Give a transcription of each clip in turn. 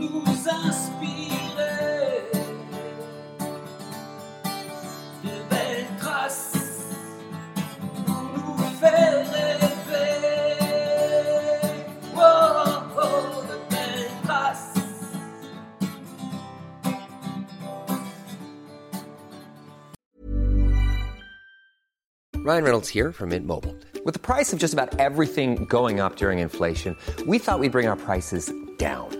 nous inspirer de belles traces pour nous faire rêver. Oh, oh, de belles traces. Ryan Reynolds here from Mint Mobile. With the price of just about everything going up during inflation, we thought we'd bring our prices down.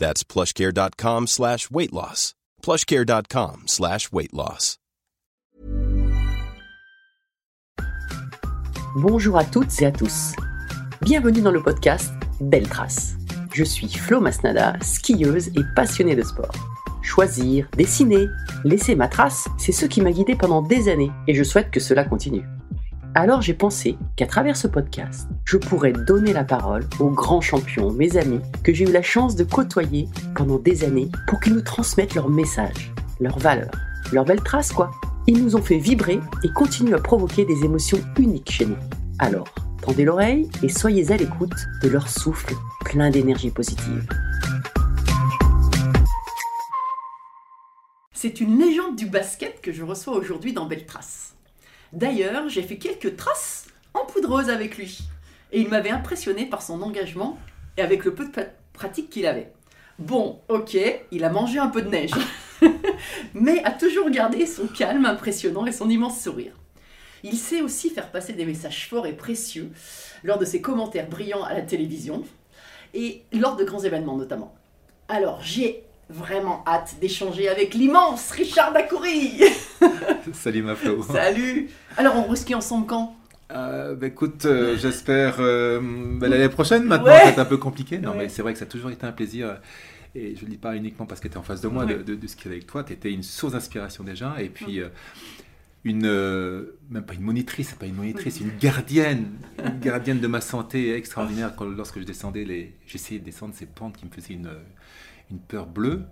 That's plushcare.com slash weight loss. plushcare.com slash weight loss. Bonjour à toutes et à tous. Bienvenue dans le podcast Belle Trace. Je suis Flo Masnada, skieuse et passionnée de sport. Choisir, dessiner, laisser ma trace, c'est ce qui m'a guidée pendant des années et je souhaite que cela continue. Alors j'ai pensé qu'à travers ce podcast, je pourrais donner la parole aux grands champions, mes amis, que j'ai eu la chance de côtoyer pendant des années pour qu'ils nous transmettent leurs messages, leurs valeurs, leurs belles traces quoi. Ils nous ont fait vibrer et continuent à provoquer des émotions uniques chez nous. Alors, tendez l'oreille et soyez à l'écoute de leur souffle plein d'énergie positive. C'est une légende du basket que je reçois aujourd'hui dans Belle Trace. D'ailleurs, j'ai fait quelques traces en poudreuse avec lui. Et il m'avait impressionné par son engagement et avec le peu de pratique qu'il avait. Bon, ok, il a mangé un peu de neige. Mais a toujours gardé son calme impressionnant et son immense sourire. Il sait aussi faire passer des messages forts et précieux lors de ses commentaires brillants à la télévision et lors de grands événements notamment. Alors, j'ai vraiment hâte d'échanger avec l'immense Richard Dacoury. Salut ma Flo. Salut Alors, on reskie ensemble quand? Euh, bah, écoute, euh, j'espère euh, bah, l'année prochaine. Maintenant, Ouais. c'est un peu compliqué. Non, Ouais. mais c'est vrai que ça a toujours été un plaisir. euh, Et je ne le dis pas uniquement parce que tu es en face de moi Ouais. de, de, de skier avec toi. Tu étais une source d'inspiration déjà. Et puis, une, même pas une monitrice, c'est pas une monitrice, une gardienne. Une gardienne de ma santé extraordinaire. Quand, lorsque je descendais, les, j'essayais de descendre ces pentes qui me faisaient une, une peur bleue.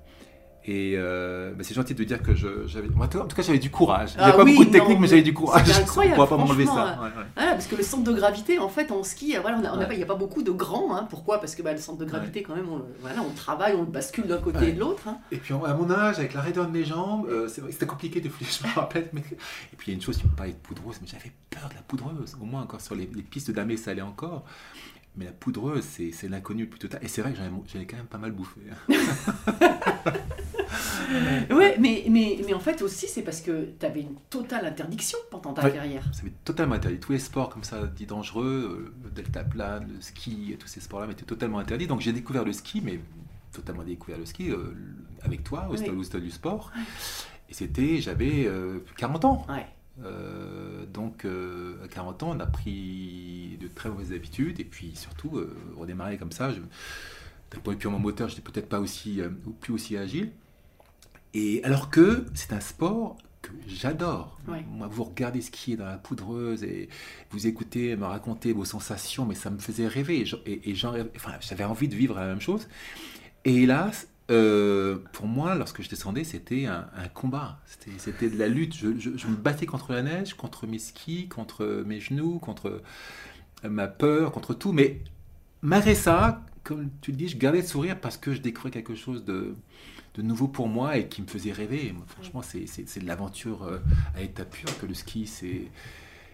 Et euh, bah, c'est gentil de dire que j'avais. En tout cas, j'avais du courage. Ah J'avais pas oui, beaucoup de non, technique, mais j'avais du courage. incroyable, On pourra pas m'enlever ça. Ouais, ouais. Voilà, parce que le centre de gravité, en fait, en ski, voilà, on a- on a Ouais. pas- il n'y a pas beaucoup de grands. hein. Pourquoi? Parce que bah, le centre de gravité, quand même, on, voilà, on travaille, on le bascule d'un côté et de l'autre. hein. Et puis à mon âge, avec la raideur de mes jambes, euh, c'était compliqué de fléchir, je me rappelle. Mais... Et puis il y a une chose, tu me parlais de poudreuse, mais j'avais peur de la poudreuse. Au moins, encore sur les, les pistes d'Amé, ça allait encore. Mais la poudreuse, c'est c'est l'inconnu le plus total. Et c'est vrai que j'en ai- j'en ai quand même pas mal bouffé. Ouais, mais, mais, mais en fait aussi, c'est parce que tu avais une totale interdiction pendant ta Ouais. carrière. Ça m'est totalement interdit. Tous les sports comme ça, dits dangereux, euh, le deltaplane, le ski, tous ces sports-là m'étaient totalement interdits. Donc j'ai découvert le ski, mais totalement découvert le ski euh, avec toi, au Oui. stade, du sport. Et c'était, j'avais euh, 40 ans. Ouais. Euh, donc euh, à 40 ans, on a pris de très mauvaises habitudes et puis surtout euh, redémarrer comme ça. Je, d'un point de vue purement moteur, j'étais peut-être pas aussi, plus aussi agile. Et alors que c'est un sport que j'adore. Ouais. Moi, vous regardez skier dans la poudreuse et vous écoutez me raconter vos sensations, mais ça me faisait rêver. Et, j'en- et- et enfin, j'avais envie de vivre la même chose. Et hélas, Euh, pour moi, lorsque je descendais, c'était un, un combat. C'était- de la lutte. Je, je- je me battais contre la neige, contre mes skis, contre mes genoux, contre ma peur, contre tout. Mais malgré ça, comme tu le dis, je gardais le sourire parce que je découvrais quelque chose de, de nouveau pour moi et qui me faisait rêver. Moi, franchement, c'est- de l'aventure euh, à état pur que le ski. C'est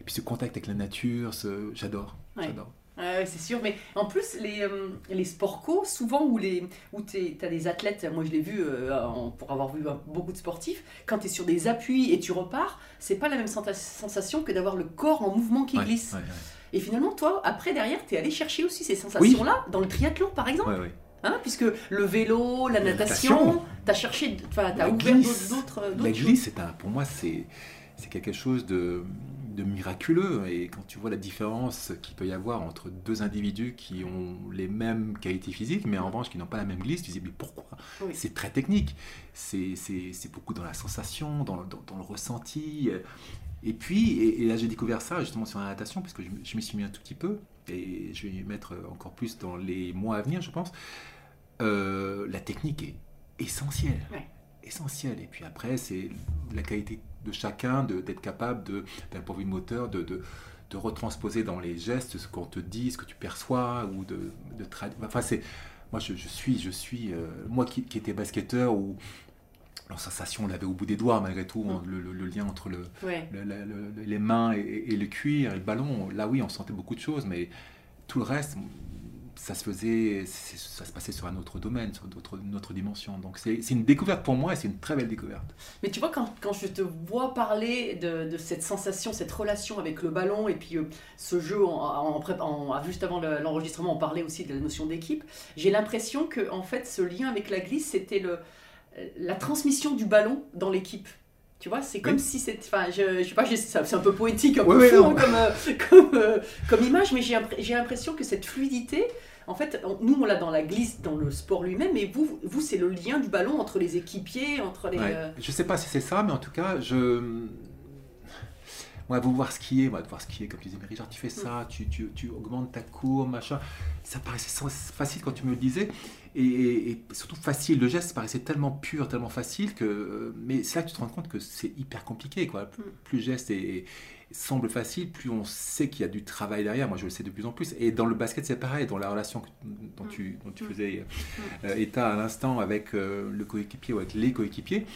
et puis ce contact avec la nature, ce- j'adore. Ouais. J'adore. C'est sûr, mais en plus, les, euh, les sports co, souvent où, les, où tu as des athlètes, moi je l'ai vu euh, en- pour avoir vu euh, beaucoup de sportifs, quand tu es sur des appuis et tu repars, c'est pas la même sensation que d'avoir le corps en mouvement qui Ouais, glisse. ouais, ouais. Et finalement, toi, après, derrière, tu es allé chercher aussi ces sensations-là dans le triathlon, par exemple, hein, puisque le vélo, la La natation, tu as cherché, tu as La ouvert d'autres La glisse, un, pour moi, c'est quelque chose de, de miraculeux. Et quand tu vois la différence qu'il peut y avoir entre deux individus qui ont les mêmes qualités physiques, mais en revanche qui n'ont pas la même glisse, tu te dis, mais pourquoi? Oui. C'est très technique. C'est c'est- c'est beaucoup dans la sensation, dans le, dans, dans le ressenti. Et puis, et, et là, j'ai découvert ça justement sur la natation, parce que je, je m'y suis mis un tout petit peu, et je vais mettre encore plus dans les mois à venir, je pense. Euh, la technique est essentielle. Ouais. Essentielle. Et puis après, c'est la qualité de chacun de- d'être capable de, d'un point de vue moteur, de, de, de retransposer dans les gestes ce qu'on te dit, ce que tu perçois, ou de, de traduire. Enfin, c'est. Moi, je, je suis, je suis, euh, moi qui, qui étais basketteur, où la sensation, on l'avait au bout des doigts, malgré tout, Mm. le, le- le lien entre le, Ouais. les mains et, et le cuir et le ballon, là oui, on sentait beaucoup de choses, mais tout le reste, ça se faisait, ça se passait sur un autre domaine, sur d'autres- une dimension. Donc c'est une découverte pour moi et c'est une très belle découverte. Mais tu vois, quand, quand je te vois parler de, de cette sensation, cette relation avec le ballon, et puis euh, ce jeu, en, en en- juste avant le- l'enregistrement, on parlait aussi de la notion d'équipe, j'ai l'impression que en fait, ce lien avec la glisse, c'était le, la transmission du ballon dans l'équipe. Tu vois, c'est comme Oui. si c'était. Enfin, je, je sais pas, c'est un peu poétique, un peu oui, fou hein, comme, euh, comme, euh, comme image, mais j'ai impr- j'ai l'impression que cette fluidité, en fait, on- nous on l'a dans la glisse, dans le sport lui-même, mais vous, vous c'est le lien du ballon entre les équipiers, entre les. Ouais. euh, Je sais pas si c'est ça, mais en tout cas, je. Moi, vous voir skier, moi, de voir skier, comme tu disais, mais Richard, tu fais ça, tu, tu, tu augmentes ta courbe, machin. Ça paraissait facile quand tu me le disais, et, et- et surtout facile. Le geste paraissait tellement pur, tellement facile que. Mais c'est là que tu te rends compte que c'est hyper compliqué, quoi. Plus, plus le geste est- est- semble facile, plus on sait qu'il y a du travail derrière. Moi, je le sais de plus en plus. Et dans le basket, c'est pareil, dans la relation que- dont, tu, dont tu faisais euh, état à l'instant avec euh, le coéquipier ou avec les coéquipiers.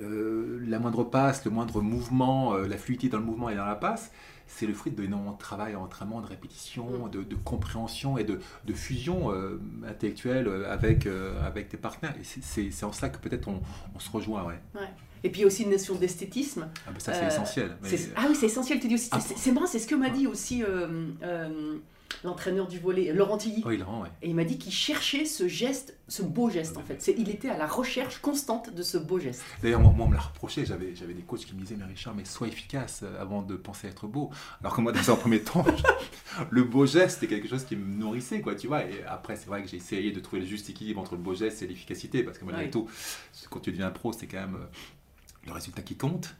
Le- la moindre passe, le moindre mouvement, euh, la fluidité dans le mouvement et dans la passe, c'est le fruit d'énormément de travail, d'entraînement, de répétition, de, de compréhension et de, de fusion euh, intellectuelle euh, avec, euh, avec tes partenaires. Et c'est- en cela que peut-être on, on se rejoint. Ouais. Ouais. Et puis il y a aussi une notion d'esthétisme. Ah, ben ça, c'est essentiel. Mais- Ah oui, c'est essentiel, tu dis aussi. Ah, C'est marrant, c'est ce que m'a dit aussi l'entraîneur du volet, Laurent Tilly. Oh, il rend, ouais. Et il m'a dit qu'il cherchait ce geste, ce beau geste en fait. C'est- Il était à la recherche constante de ce beau geste. D'ailleurs, moi, moi, on me l'a reproché. J'avais, j'avais des coachs qui me disaient, mais Richard, mais sois efficace euh, avant de penser être beau. Alors que moi, dans un premier temps, le beau geste, c'était quelque chose qui me nourrissait, quoi, tu vois. Et après, c'est vrai que j'ai essayé de trouver le juste équilibre entre le beau geste et l'efficacité. Parce que malgré Ouais. tout, quand tu deviens pro, c'est quand même euh, le résultat qui compte.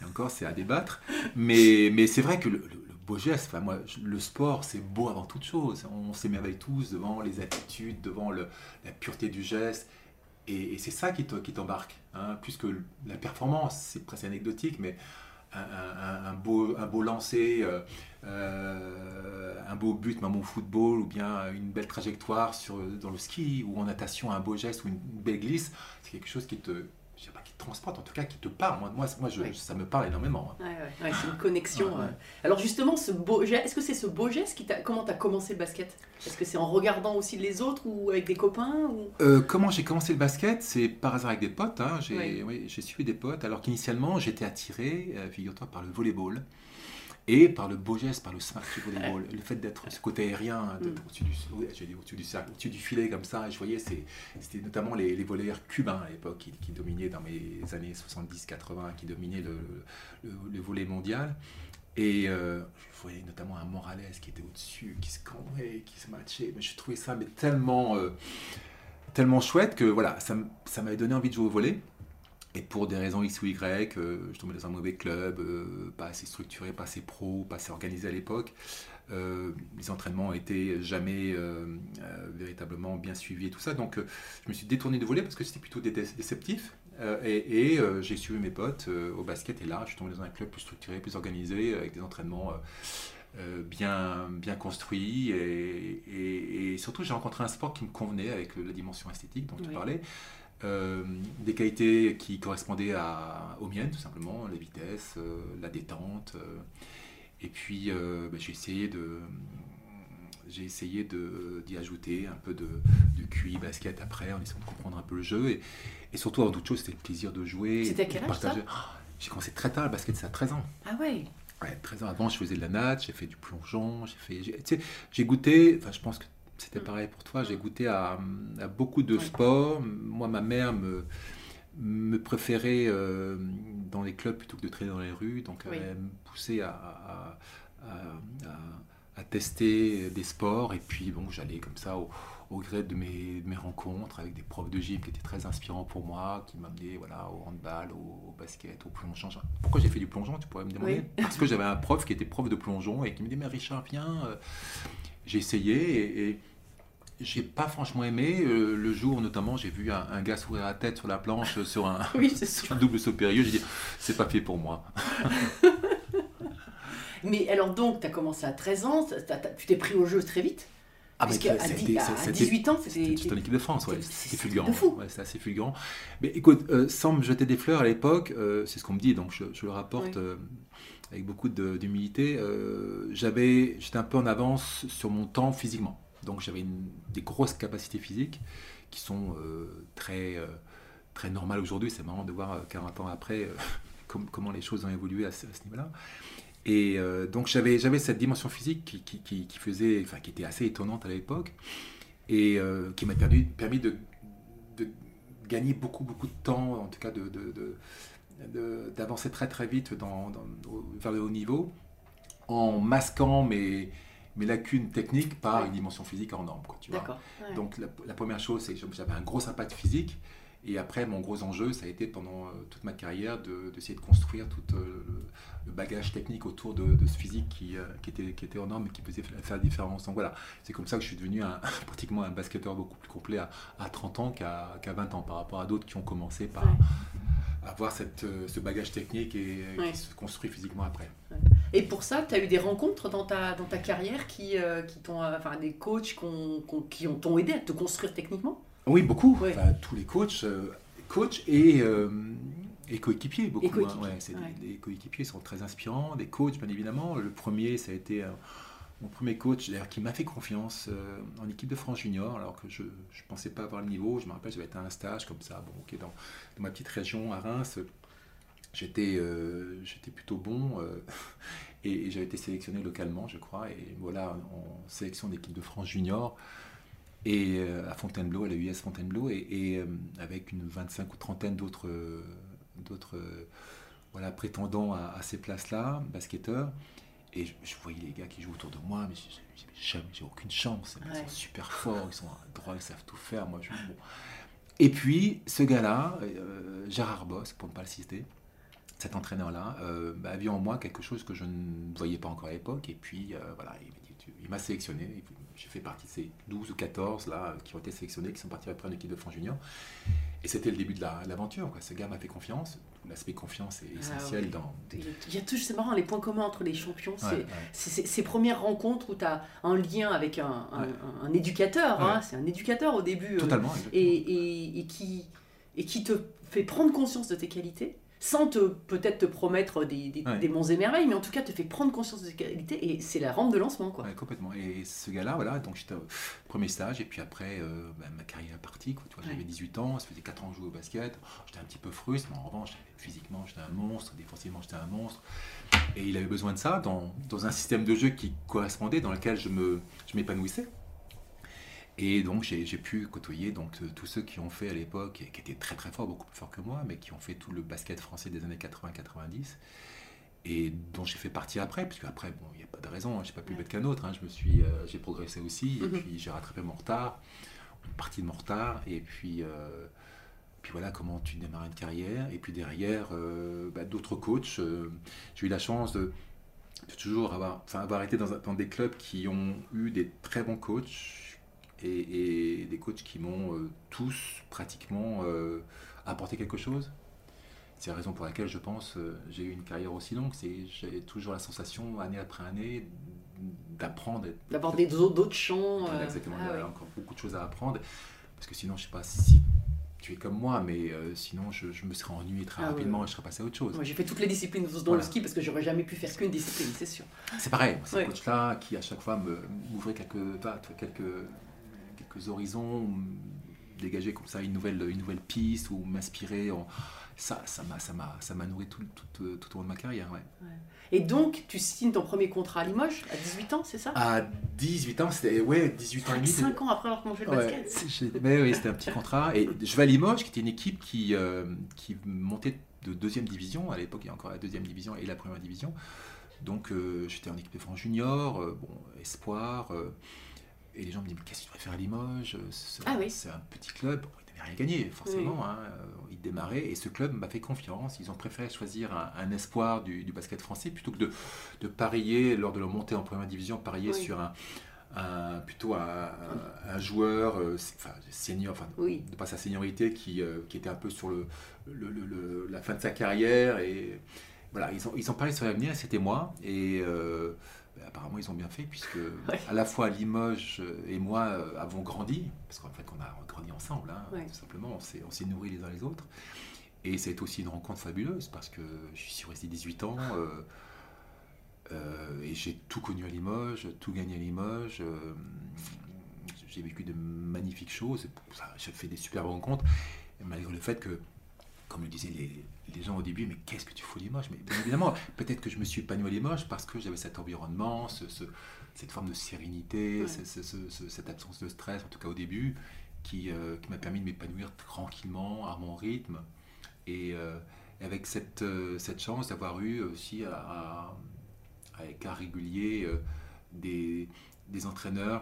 Et encore, c'est à débattre. Mais, mais c'est vrai que le, le- le beau geste, enfin, moi, le sport, c'est beau avant toute chose. On s'émerveille tous devant les attitudes, devant la pureté du geste. Et, c'est ça qui te- t'embarque. hein. Plus que la performance, c'est presque anecdotique, mais un beau lancer, euh, euh, un beau but, même au football, ou bien une belle trajectoire sur, dans le ski, ou en natation, un beau geste ou une belle glisse, c'est quelque chose qui te, transporte, en tout cas qui te parle. Moi, moi, moi je- ça me parle énormément. hein. Ouais, ouais, ouais, c'est une connexion. Euh. Alors justement, ce beau geste, est-ce que c'est ce beau geste qui t'a, comment t'as commencé le basket? Est-ce que c'est en regardant aussi les autres ou avec des copains ou... Euh, comment j'ai commencé le basket? C'est par hasard avec des potes. hein. J'ai Oui. oui, j'ai suivi des potes, alors qu'initialement j'étais attiré, euh, figure-toi, par le volleyball et par le beau geste, par le smash du volleyball. le fait d'être ce côté aérien, Mm. au-dessus du, cercle, au-dessus filet comme ça. Je voyais, c'était notamment les, les volleyeurs cubains à l'époque qui, qui dominaient dans mes années 70-80, qui dominaient le, le, le volley mondial. Et euh, je voyais notamment un Morales qui était au-dessus, qui se cambrait, qui se matchait. Mais je trouvais ça mais tellement, euh, tellement chouette que voilà, ça m'avait donné envie de jouer au volley. Et pour des raisons X ou Y, euh, je tombais dans un mauvais club, euh, pas assez structuré, pas assez pro, pas assez organisé à l'époque. Euh, les entraînements étaient jamais euh, véritablement bien suivis et tout ça. Donc, je me suis détourné de voler parce que c'était plutôt dé- dé- déceptif. Et et, j'ai suivi mes potes au basket. Et là, je suis tombé dans un club plus structuré, plus organisé, avec des entraînements bien, bien construits. Et, et- et surtout, j'ai rencontré un sport qui me convenait avec la dimension esthétique dont tu Oui. parlais. Euh, des qualités qui correspondaient à, aux miennes, tout simplement, la vitesse, euh, la détente. euh, et puis, bah, j'ai essayé de j'ai essayé d'y ajouter un peu de, de QI basket après, en essayant de comprendre un peu le jeu. Et, et surtout, avant toute chose, c'était le plaisir de jouer. C'était quel âge, partager. Oh, J'ai commencé très tard, le basket, c'est à 13 ans. Ah ouais? Ouais, 13 ans avant, je faisais de la nage, j'ai fait du plongeon, j'ai fait, j'ai- tu sais, j'ai goûté, enfin, je pense que c'était pareil pour toi, j'ai goûté à, à beaucoup de Ouais. sports. Moi, ma mère me, me préférait euh, dans les clubs plutôt que de traîner dans les rues, donc Oui. elle me poussait à, à- tester des sports, et puis bon, j'allais comme ça au, au gré de mes, de mes rencontres avec des profs de gym qui étaient très inspirants pour moi, qui m'amenaient voilà, au handball, au, au basket, au plongeon. Pourquoi j'ai fait du plongeon, tu pourrais me demander? Oui. Parce que j'avais un prof qui était prof de plongeon et qui me dit Mais Richard, viens. euh, J'ai essayé et, et j'ai pas franchement aimé. Euh, le jour, notamment, j'ai vu un, un gars s'ouvrir la tête sur la planche euh, sur un, Oui, c'est sur sûr. un double saut périlleux. J'ai dit C'est pas fait pour moi. Mais alors donc, tu as commencé à 13 ans, tu t'es pris au jeu très vite. Ah, mais à, ça a dix- été- à ça- ça a été- 18 ans, C'était en équipe de France, ouais. c'était fulgurant. Ouais, c'était assez fulgurant. Mais écoute, euh, sans me jeter des fleurs à l'époque, euh, c'est ce qu'on me dit, donc je, je le rapporte Oui. avec beaucoup d'humilité. euh, j'avais, j'étais un peu en avance sur mon temps physiquement. Donc j'avais des grosses capacités physiques qui sont euh, très, euh, très normales aujourd'hui. C'est marrant de voir euh, 40 ans après euh, com- comment les choses ont évolué à ce, niveau-là. Et euh, donc j'avais, cette dimension physique qui, qui, faisait, enfin, qui était assez étonnante à l'époque et euh, qui m'a permis, de, gagner beaucoup, beaucoup de temps, en tout cas de, d'avancer très très vite vers le haut niveau, en masquant mes, mes lacunes techniques par une dimension physique hors norme. Quoi, tu vois. Ouais. Donc la, la première chose, c'est que j'avais un gros impact physique. Et après, mon gros enjeu, ça a été pendant euh, toute ma carrière de- d'essayer de, construire tout euh, le, bagage technique autour de, de ce physique qui, euh, qui, était, qui était en norme et qui faisait faire la différence. Donc voilà, c'est comme ça que je suis devenu un- pratiquement un basketteur beaucoup plus complet à, à 30 ans qu'à qu'à 20 ans par rapport à d'autres qui ont commencé par Ouais. Avoir cette, euh, ce bagage technique et euh, Ouais. qui se construit physiquement après. Et pour ça, tu as eu des rencontres dans ta, dans ta carrière qui, euh, qui t'ont. Enfin, des coachs qui ont t'ont aidé à te construire techniquement? Oui, beaucoup. Ouais. Enfin, tous les coachs, coachs et, euh, et coéquipiers, beaucoup. Et coéquipiers, hein. Ouais, des-. Les coéquipiers sont très inspirants, des coachs, bien évidemment. Le premier, ça a été euh, mon premier coach, d'ailleurs, qui m'a fait confiance euh, en équipe de France Junior, alors que je ne pensais pas avoir le niveau. Je me rappelle, j'avais été à un stage comme ça, bon, ok, dans, ma petite région à Reims. J'étais euh, plutôt bon euh, et, j'avais été sélectionné localement, je crois. Et voilà, en sélection d'équipe de France Junior et à Fontainebleau, à la US Fontainebleau, et, avec une 25 ou trentaine d'autres d'autres voilà, prétendants à ces places-là, basketteurs. Et je, je voyais les gars qui jouent autour de moi, mais jamais- j'ai aucune chance. Ils Ouais. sont super forts, ils sont droits, ils savent tout faire. Moi, je, bon. Et puis, ce gars-là, euh, Gérard Boss, pour ne pas le citer, cet entraîneur-là, euh, bah, a vu en moi quelque chose que je ne voyais pas encore à l'époque. Et puis, euh, voilà, il m'a sélectionné. J'ai fait partie de ces 12 ou 14 là, qui ont été sélectionnés, qui sont partis après en équipe de France Junior. Et c'était le début de la- l'aventure. quoi. Ce gars m'a fait confiance. L'aspect confiance est Ah, essentiel oui. dans. Il y a- toujours, c'est marrant, les points communs entre les champions, c'est Ouais, ouais. c'est- c'est- ces premières rencontres où tu as un lien avec un, un- Ouais. un- un éducateur, hein, c'est un éducateur au début, euh, Totalement. et- et qui, et qui te fait prendre conscience de tes qualités, sans te peut-être te promettre des, des, Ouais. des monts et merveilles, mais en tout cas te fait prendre conscience de tes qualités, et c'est la rampe de lancement. Quoi. Ouais, complètement. Et ce gars-là, voilà, donc j'étais au premier stage, et puis après, euh, bah, ma carrière est partie. Quoi, tu vois, Ouais. J'avais 18 ans, ça faisait 4 ans que je jouais au basket. J'étais un petit peu frustre, mais en revanche, physiquement, j'étais un monstre, défensivement, j'étais un monstre. Et il avait besoin de ça dans, dans un système de jeu qui correspondait, dans lequel je me- je m'épanouissais. Et donc j'ai pu côtoyer donc, euh, tous ceux qui ont fait à l'époque, et qui étaient très très forts, beaucoup plus forts que moi, mais qui ont fait tout le basket français des années 80-90 et dont j'ai fait partie après, parce qu'après, bon, il n'y a pas de raison, hein, j'ai pas pu être qu'un autre, hein, je me suis, euh, j'ai progressé aussi, et Mhm. puis j'ai rattrapé mon retard, une partie de mon retard, et puis, euh, puis voilà comment tu démarres une carrière, et puis derrière, euh, bah, d'autres coachs, j'ai eu la chance de, de toujours avoir, enfin, avoir été dans des clubs qui ont eu des très bons coachs et, et des coachs qui m'ont euh, tous pratiquement euh, apporté quelque chose. C'est la raison pour laquelle je pense euh, j'ai eu une carrière aussi longue. C'est j'ai toujours la sensation année après année d'apprendre. des d'autres champs. euh, exactement. ah il y a ouais. encore beaucoup de choses à apprendre. Parce que sinon, je sais pas si tu es comme moi, mais euh, sinon, je, je me serais ennuyé très Ah rapidement et je serais passé à autre chose. Moi, j'ai fait toutes les disciplines dans le ski parce que j'aurais jamais pu faire qu'une discipline, c'est sûr. C'est pareil, ces Ouais. coachs-là qui à chaque fois me- m'ouvraient quelques, vois, quelques, quelques horizons, dégageaient comme ça une nouvelle, une nouvelle piste ou m'inspirer. en- Ça, ça m'a, ça m'a, ça m'a nourri tout, tout, tout au long de ma carrière. Ouais. Et donc, tu signes ton premier contrat à Limoges à 18 ans, c'est ça? À 18 ans, c'était ouais, 18 ans et demi. 5 ans après avoir commencé le Ouais, basket. mais oui, c'était un petit contrat. Et je vais à Limoges, qui était une équipe qui, euh, qui montait de deuxième division. À l'époque, il y a encore la deuxième division et la première division. Donc, euh, j'étais en équipe de France junior, euh, bon, espoir. Et les gens me disent, mais qu'est-ce que tu préfères à Limoges? C'est Ah oui. c'est un petit club. Ils n'avaient rien gagné, forcément. hein, euh, ils démarraient. Et ce club m'a fait confiance. Ils ont préféré choisir un, un espoir du, du basket français plutôt que de, de parier, lors de leur montée en première division, parier Oui. sur un, un- plutôt un, joueur euh, enfin, senior, enfin, Oui. de par sa seniorité, qui, euh, qui était un peu sur le, le- le- le- la fin de sa carrière. Et voilà, ils ont, ils ont parlé sur l'avenir, et c'était moi. Et euh, apparemment, ils ont bien fait, puisque à la fois Limoges et moi euh, avons grandi, parce qu'en fait, on a grandi ensemble, hein, Ouais. tout simplement, on s'est, nourris les uns les autres. Et ça a été aussi une rencontre fabuleuse, parce que je suis resté 18 ans. euh, euh, et j'ai tout connu à Limoges, tout gagné à Limoges. euh, j'ai vécu de magnifiques choses. Ça, J'ai fait des superbes rencontres, malgré le fait que, comme le disaient les, les gens au début, mais qu'est-ce que tu fous à Limoges? Mais bien évidemment, peut-être que je me suis épanoui à Limoges parce que j'avais cet environnement, ce- ce- cette forme de sérénité, Ouais. ce- cette absence de stress, en tout cas au début, qui, euh, qui m'a permis de m'épanouir tranquillement, à mon rythme. Et euh, avec cette, euh, cette chance d'avoir eu aussi à, à- régulier des, des entraîneurs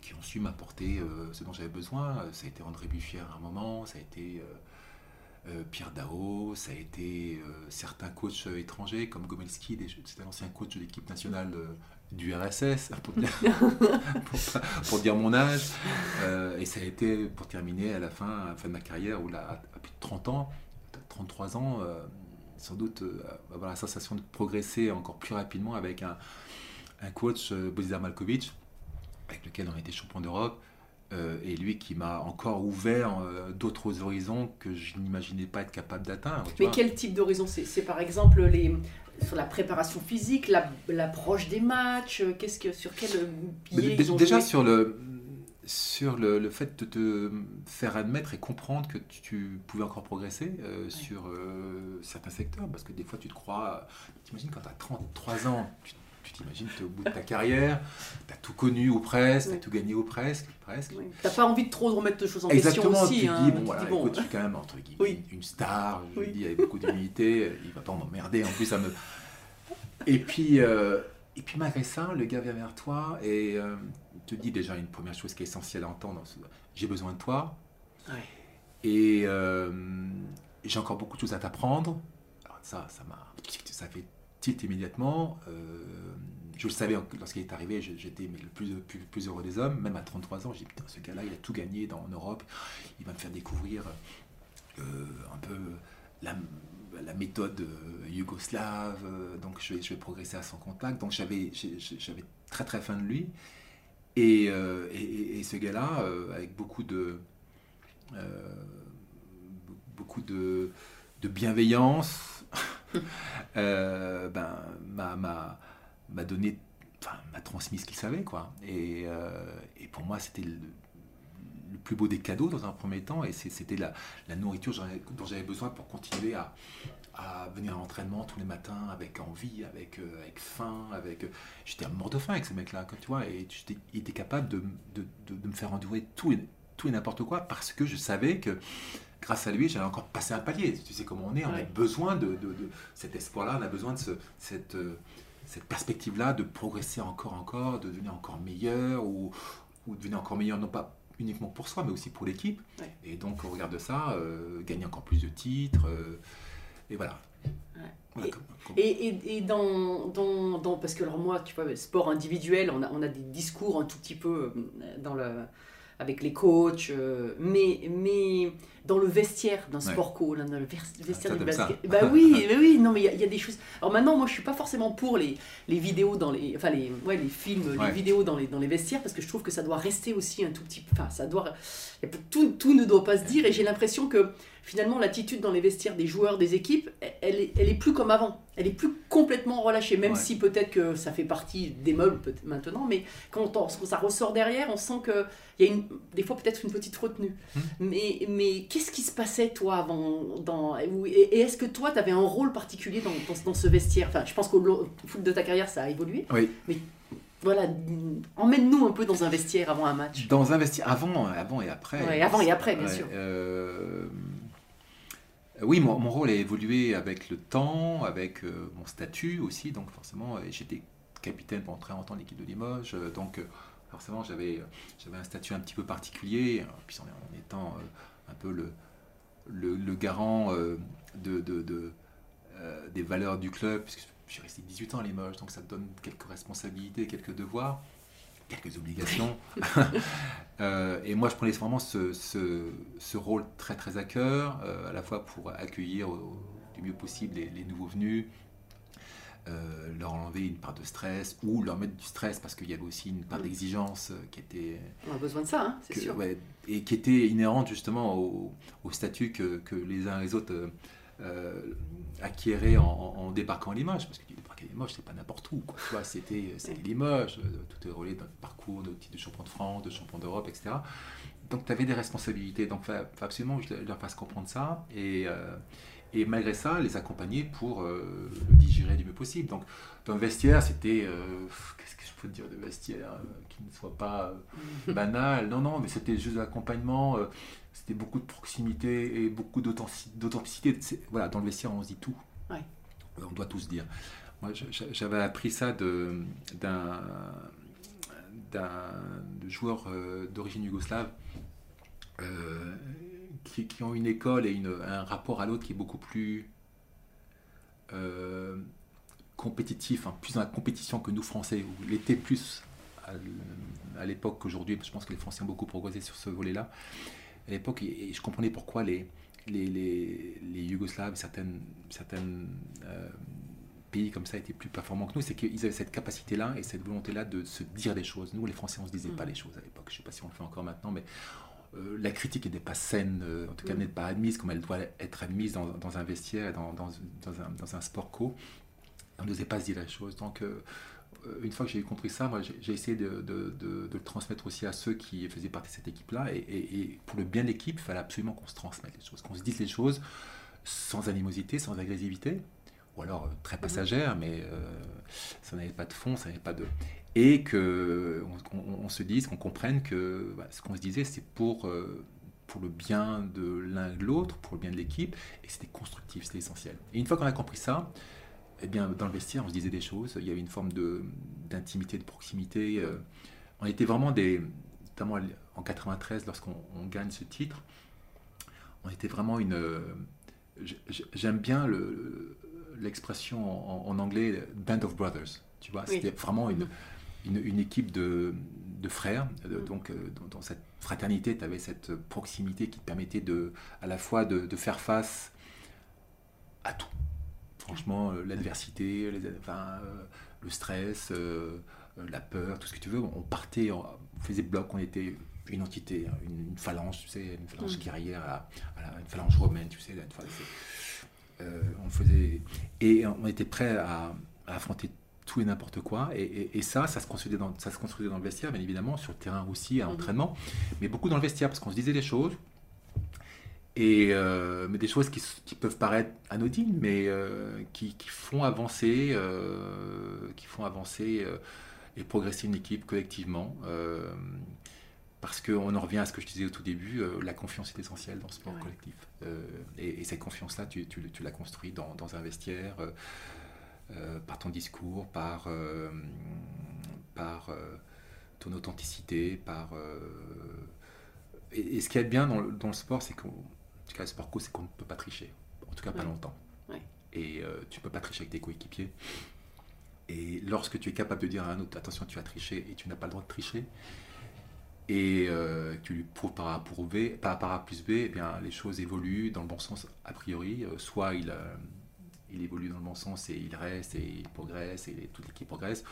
qui ont su m'apporter ce dont j'avais besoin. Ça a été André Buffière à un moment, ça a été Pierre Dao, ça a été euh, certains coachs euh, étrangers comme Gomelski, c'était l'ancien coach de l'équipe nationale euh, du RSS, pour dire, pour, dire mon âge. Euh, et ça a été, pour terminer, à la fin, à la fin de ma carrière, où là, à plus de 30 ans, 33 ans, euh, sans doute euh, avoir la sensation de progresser encore plus rapidement avec un, un coach, euh, Bozidar Malkovic, avec lequel on a été champion d'Europe, euh, et lui qui m'a encore ouvert euh, d'autres horizons que je n'imaginais pas être capable d'atteindre. Mais vois. quel type d'horizon c'est? Par exemple les sur la préparation physique, la- l'approche des matchs, euh, qu'est-ce que sur quel biais ils ont déjà joué? sur le sur le, le fait de te faire admettre et comprendre que tu, tu pouvais encore progresser euh, sur euh, certains secteurs, parce que des fois tu te crois, t'imagines quand tu as 33 ans, tu tu t'imagines tu es au bout de ta carrière, tu as tout connu ou presque, tu as tout gagné ou presque, presque. Oui. T'as pas envie de trop remettre de choses en question Exactement, aussi. tu te hein. dis, Tu bon, voilà, dis, bon, écoute, je suis quand même entre guillemets Oui. une star, je Oui. le dis avec beaucoup d'humilité, il va pas m'emmerder, en plus ça me... Et puis, euh, et puis malgré ça, le gars vient vers toi et euh, te dit déjà une première chose qui est essentielle à entendre, j'ai besoin de toi Ouais. et euh, j'ai encore beaucoup de choses à t'apprendre. Alors ça, ça m'a... Ça fait tilt immédiatement. euh, je le savais lorsqu'il est arrivé, j'étais le plus, heureux des hommes, même à 33 ans, j'ai dit putain ce gars-là il a tout gagné dans, en Europe, il va me faire découvrir euh, un peu la, méthode euh, yougoslave, donc je vais, progresser à son contact, donc j'avais très très faim de lui, et, et, ce gars-là, avec beaucoup de, beaucoup de bienveillance, euh, ben, m'a- donné, m'a transmis ce qu'il savait, quoi. Et, euh, pour moi, c'était le, plus beau des cadeaux dans un premier temps, et c'était la, nourriture dont j'avais- besoin pour continuer à, venir à l'entraînement tous les matins avec envie, avec, euh, faim, avec... J'étais à mort de faim avec ce mec-là, tu vois, et il était capable de, me faire endurer tout et n'importe quoi, parce que je savais que grâce à lui, j'allais encore passer un palier. Tu sais comment on est, on a besoin de, de- de cet espoir-là, on a besoin de ce- cette, euh, cette perspective-là de progresser encore, encore, de devenir encore meilleur, ou, ou de devenir encore meilleur, non pas uniquement pour soi, mais aussi pour l'équipe. Ouais. Et donc, au regard de ça, euh, gagner encore plus de titres. euh, et voilà. Voilà, Et- comme- comme- Et, et, et dans, dans, dans- Parce que alors moi, tu vois, sport individuel, on a, on a des discours un tout petit peu dans le, avec les coachs, euh, mais, mais dans le vestiaire d'un Ouais. sport co, là, dans le vers- vestiaire du basket. Bah oui, bah oui, non, mais il y a- il y, a des choses. Alors maintenant, moi, je suis pas forcément pour les, les vidéos dans les. Enfin, les, ouais, les films, Ouais. les vidéos dans les, dans les vestiaires, parce que je trouve que ça doit rester aussi un tout petit peu. Enfin, ça doit. Tout, tout ne doit pas se dire, et j'ai l'impression que finalement, l'attitude dans les vestiaires des joueurs, des équipes, elle est, elle est plus comme avant. Elle est plus complètement relâchée, même Ouais. si peut-être que ça fait partie des meubles maintenant, mais quand, on- quand ça ressort derrière, on sent qu'il y a une, des fois peut-être une petite retenue. Hmm. Mais, mais qu'est-ce qui se passait, toi, avant dans, et, et est-ce que toi, tu avais un rôle particulier dans, dans, dans ce vestiaire? Enfin, je pense qu'au fil de ta carrière, ça a évolué. Oui. Voilà, emmène-nous un peu dans un vestiaire avant un match. Dans un vestiaire, avant, avant et après. Ouais, avant et après, bien sûr. euh, oui, mon, rôle a évolué avec le temps, avec euh, mon statut aussi. Donc forcément, euh, j'étais capitaine pendant très longtemps de l'équipe de Limoges. euh, donc forcément, j'avais un statut un petit peu particulier. euh, Puis en, en étant un peu le, garant de, de- de, des valeurs du club, puisque je suis resté 18 ans à Limoges, donc ça donne quelques responsabilités, quelques devoirs, quelques obligations. Euh, et moi, je prenais vraiment ce, ce- ce rôle très très à cœur, euh, à la fois pour accueillir au- du mieux possible les, les nouveaux venus, euh, leur enlever une part de stress ou leur mettre du stress parce qu'il y avait aussi une part Mm. d'exigence qui était On a besoin de ça, hein, c'est sûr. ouais, et qui était inhérente justement au, au statut que, que les uns et les autres euh, acquéraient en, en- en débarquant à Limoges. Parce que débarques à Limoges, c'est pas n'importe où. Quoi. Tu vois, c'était, c'était Limoges, euh, tout est relié dans notre parcours de titre de champion de France, de champion d'Europe, etc. Donc tu avais des responsabilités. Donc il faut absolument que je leur fasse comprendre ça. Et, euh, et malgré ça, les accompagner pour euh, le digérer du mieux possible. Donc dans le vestiaire, c'était... euh, Qu'est-ce que je peux te dire de vestiaire euh, qui ne soit pas euh, banal Non, non, mais c'était juste de l'accompagnement. euh, c'était beaucoup de proximité et beaucoup d'authentic- d'authenticité. Voilà, dans le vestiaire, on se dit tout. Ouais. On doit tout se dire. J'avais appris ça d'un joueur euh, d'origine yougoslave euh, qui, ont une école et un rapport à l'autre qui est beaucoup plus euh, compétitif, hein, plus dans la compétition que nous Français, où il était plus à, l'époque qu'aujourd'hui, je pense que les Français ont beaucoup progressé sur ce volet-là. À l'époque, et, je comprenais pourquoi les, Yougoslaves, certaines, certaines pays comme ça étaient plus performants que nous, c'est qu'ils avaient cette capacité-là et cette volonté-là de se dire des choses. Nous, les Français, on ne se disait pas les choses à l'époque. Je ne sais pas si on le fait encore maintenant, mais euh, la critique n'était pas saine, euh, en tout cas Mm. n'était pas admise comme elle doit être admise dans, dans un vestiaire, dans, un, dans un sport co. On n'osait pas se dire la chose. Donc, euh, une fois que j'ai compris ça, moi, j'ai j'ai essayé de, de- de- de le transmettre aussi à ceux qui faisaient partie de cette équipe-là. Et, et- et pour le bien de l'équipe, il fallait absolument qu'on se transmette les choses, qu'on se dise les choses sans animosité, sans agressivité, ou alors euh, très passagère, mais euh, ça n'avait pas de fond, ça n'avait pas de... Et que on, on- on se dise, qu'on comprenne que bah, ce qu'on se disait, c'est pour, euh, pour le bien de l'un et de l'autre, pour le bien de l'équipe, et c'était constructif, c'était essentiel. Et une fois qu'on a compris ça, eh bien, dans le vestiaire, on se disait des choses, il y avait une forme d'intimité, de proximité. euh, on était vraiment des, notamment en 93, lorsqu'on on gagne ce titre, on était vraiment une... euh, J'aime bien le- l'expression en, en anglais Band of Brothers. Tu vois, Oui. c'était vraiment une, une, une équipe de, de frères. de- Mhm. donc, euh, dans, cette fraternité, tu avais cette proximité qui te permettait de, à la fois de, de faire face à tout. Franchement, euh, l'adversité, enfin, euh, le stress, euh, euh, la peur, tout ce que tu veux. On partait, on faisait bloc, on était une entité, hein, une, une phalange, tu sais, une phalange Mm. guerrière, à, à la- une phalange romaine, tu sais. là, une c'est- euh, on faisait et on était prêt à, à affronter tout et n'importe quoi. Et, et- et ça, ça se, construisait dans, ça se construisait dans le vestiaire, bien évidemment, sur le terrain aussi, à Mhm. l'entraînement, mais beaucoup dans le vestiaire, parce qu'on se disait des choses, et, euh, mais des choses qui, peuvent paraître anodines, mais euh, qui, qui font avancer, euh, qui font avancer et progresser une équipe collectivement. Parce qu'on en revient à ce que je disais au tout début, euh, la confiance est essentielle dans le sport Ouais. collectif. Euh, et, et cette confiance-là, tu, tu, tu la construis dans, dans un vestiaire, euh, par ton discours, par, par ton authenticité, par... et, et ce qui est bien dans le, dans le sport, c'est qu'en en tout cas, le sport co, c'est qu'on ne peut pas tricher. En tout cas, pas Ouais. longtemps. Ouais. Et tu ne peux pas tricher avec tes coéquipiers. Et lorsque tu es capable de dire à un autre, attention, tu as triché et tu n'as pas le droit de tricher, et euh, tu lui prouves par A, pour B, par, par A plus B, eh bien, les choses évoluent dans le bon sens a priori. Euh, soit il, euh, il évolue dans le bon sens et il reste et il progresse et toute l'équipe progresse,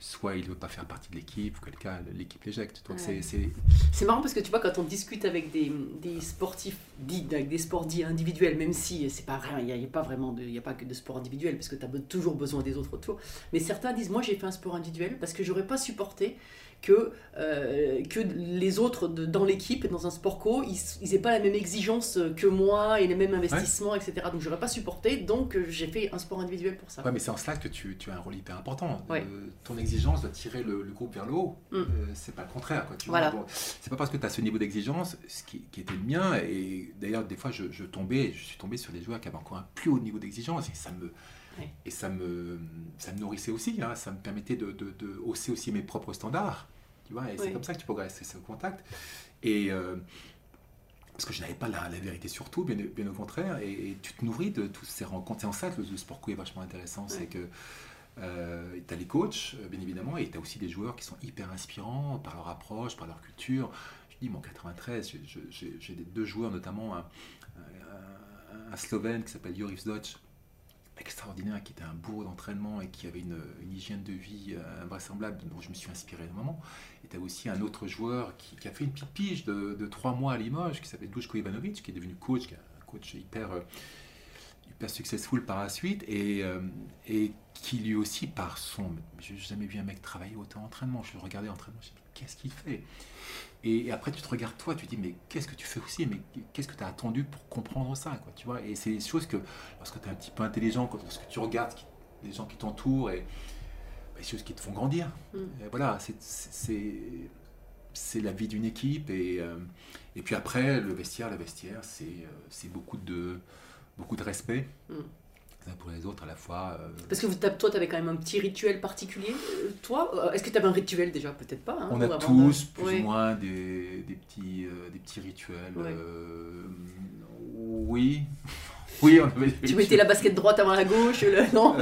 soit il ne veut pas faire partie de l'équipe, ou quelqu'un l'équipe l'éjecte. Ouais. c'est- marrant parce que tu vois, quand on discute avec des, des sportifs dits, avec des sports dits individuels, même si c'est pas rien, il n'y a, pas vraiment de, y a pas que de sport individuel parce que tu as toujours besoin des autres autour. Mais certains disent, moi j'ai fait un sport individuel parce que j'aurais pas supporté que, euh, que les autres de- dans l'équipe, dans un sport co, ils n'aient pas la même exigence que moi et les mêmes investissements, etc. Donc j'aurais pas supporté, donc euh, j'ai fait un sport individuel pour ça. Ouais, mais c'est en cela que tu, tu as un rôle hyper important. Ouais. Euh, ton exigence doit tirer le, le groupe vers le haut. Mm. Euh, c'est pas le contraire. Quoi, tu Voilà. c'est pas parce que tu as ce niveau d'exigence, ce qui, qui était le mien, et d'ailleurs, des fois, je, je tombais, je suis tombé sur des joueurs qui avaient encore un plus haut niveau d'exigence, et ça me. Et ça me, ça me nourrissait aussi, hein, ça me permettait de, de- de hausser aussi mes propres standards. Tu vois, et c'est comme ça que tu progresses, c'est ce contact. Et euh, parce que je n'avais pas la, la vérité sur tout, bien, bien au contraire, et, et tu te nourris de toutes ces rencontres. C'est en ça que le, le sport co est vachement intéressant, c'est que tu as les coachs, euh, bien évidemment, et tu as aussi des joueurs qui sont hyper inspirants par leur approche, par leur culture. Je dis, mon 93, j'ai- deux joueurs, notamment un, un- un Slovène qui s'appelle Joris Dodge, extraordinaire, qui était un bourreau d'entraînement et qui avait une, hygiène de vie euh, invraisemblable, dont je me suis inspiré énormément. Et tu as aussi un autre joueur qui, a fait une petite pige de, trois mois à Limoges, qui s'appelle Duško Ivanovic, qui est devenu coach, qui un coach hyper, euh, hyper successful par la suite, et, euh, qui lui aussi, par son... J'ai jamais vu un mec travailler autant en entraînement. Je le regardais en entraînement, je me suis dit, qu'est-ce qu'il fait? Et, et après, tu te regardes toi, tu te dis, mais qu'est-ce que tu fais aussi? Mais qu'est-ce que tu as attendu pour comprendre ça quoi, tu vois? Et c'est des choses que, lorsque tu es un petit peu intelligent, quand, lorsque tu regardes qui- les gens qui t'entourent, et bah, des choses qui te font grandir. Mm. Et voilà, c'est- la vie d'une équipe. Et, euh, et puis après, le vestiaire, le vestiaire, c'est euh, c'est beaucoup de, beaucoup de respect. Mm. Uns pour les autres à la fois. euh, Parce que vous- toi, tu avais quand même un petit rituel particulier. euh, Toi, euh, est-ce que tu avais un rituel déjà? Peut-être pas. hein, On a tous plus Ouais. ou moins des, des petits, euh, des petits rituels. Ouais. euh, oui. Oui, on avait des Tu mettais la basket droite avant la gauche, le... non?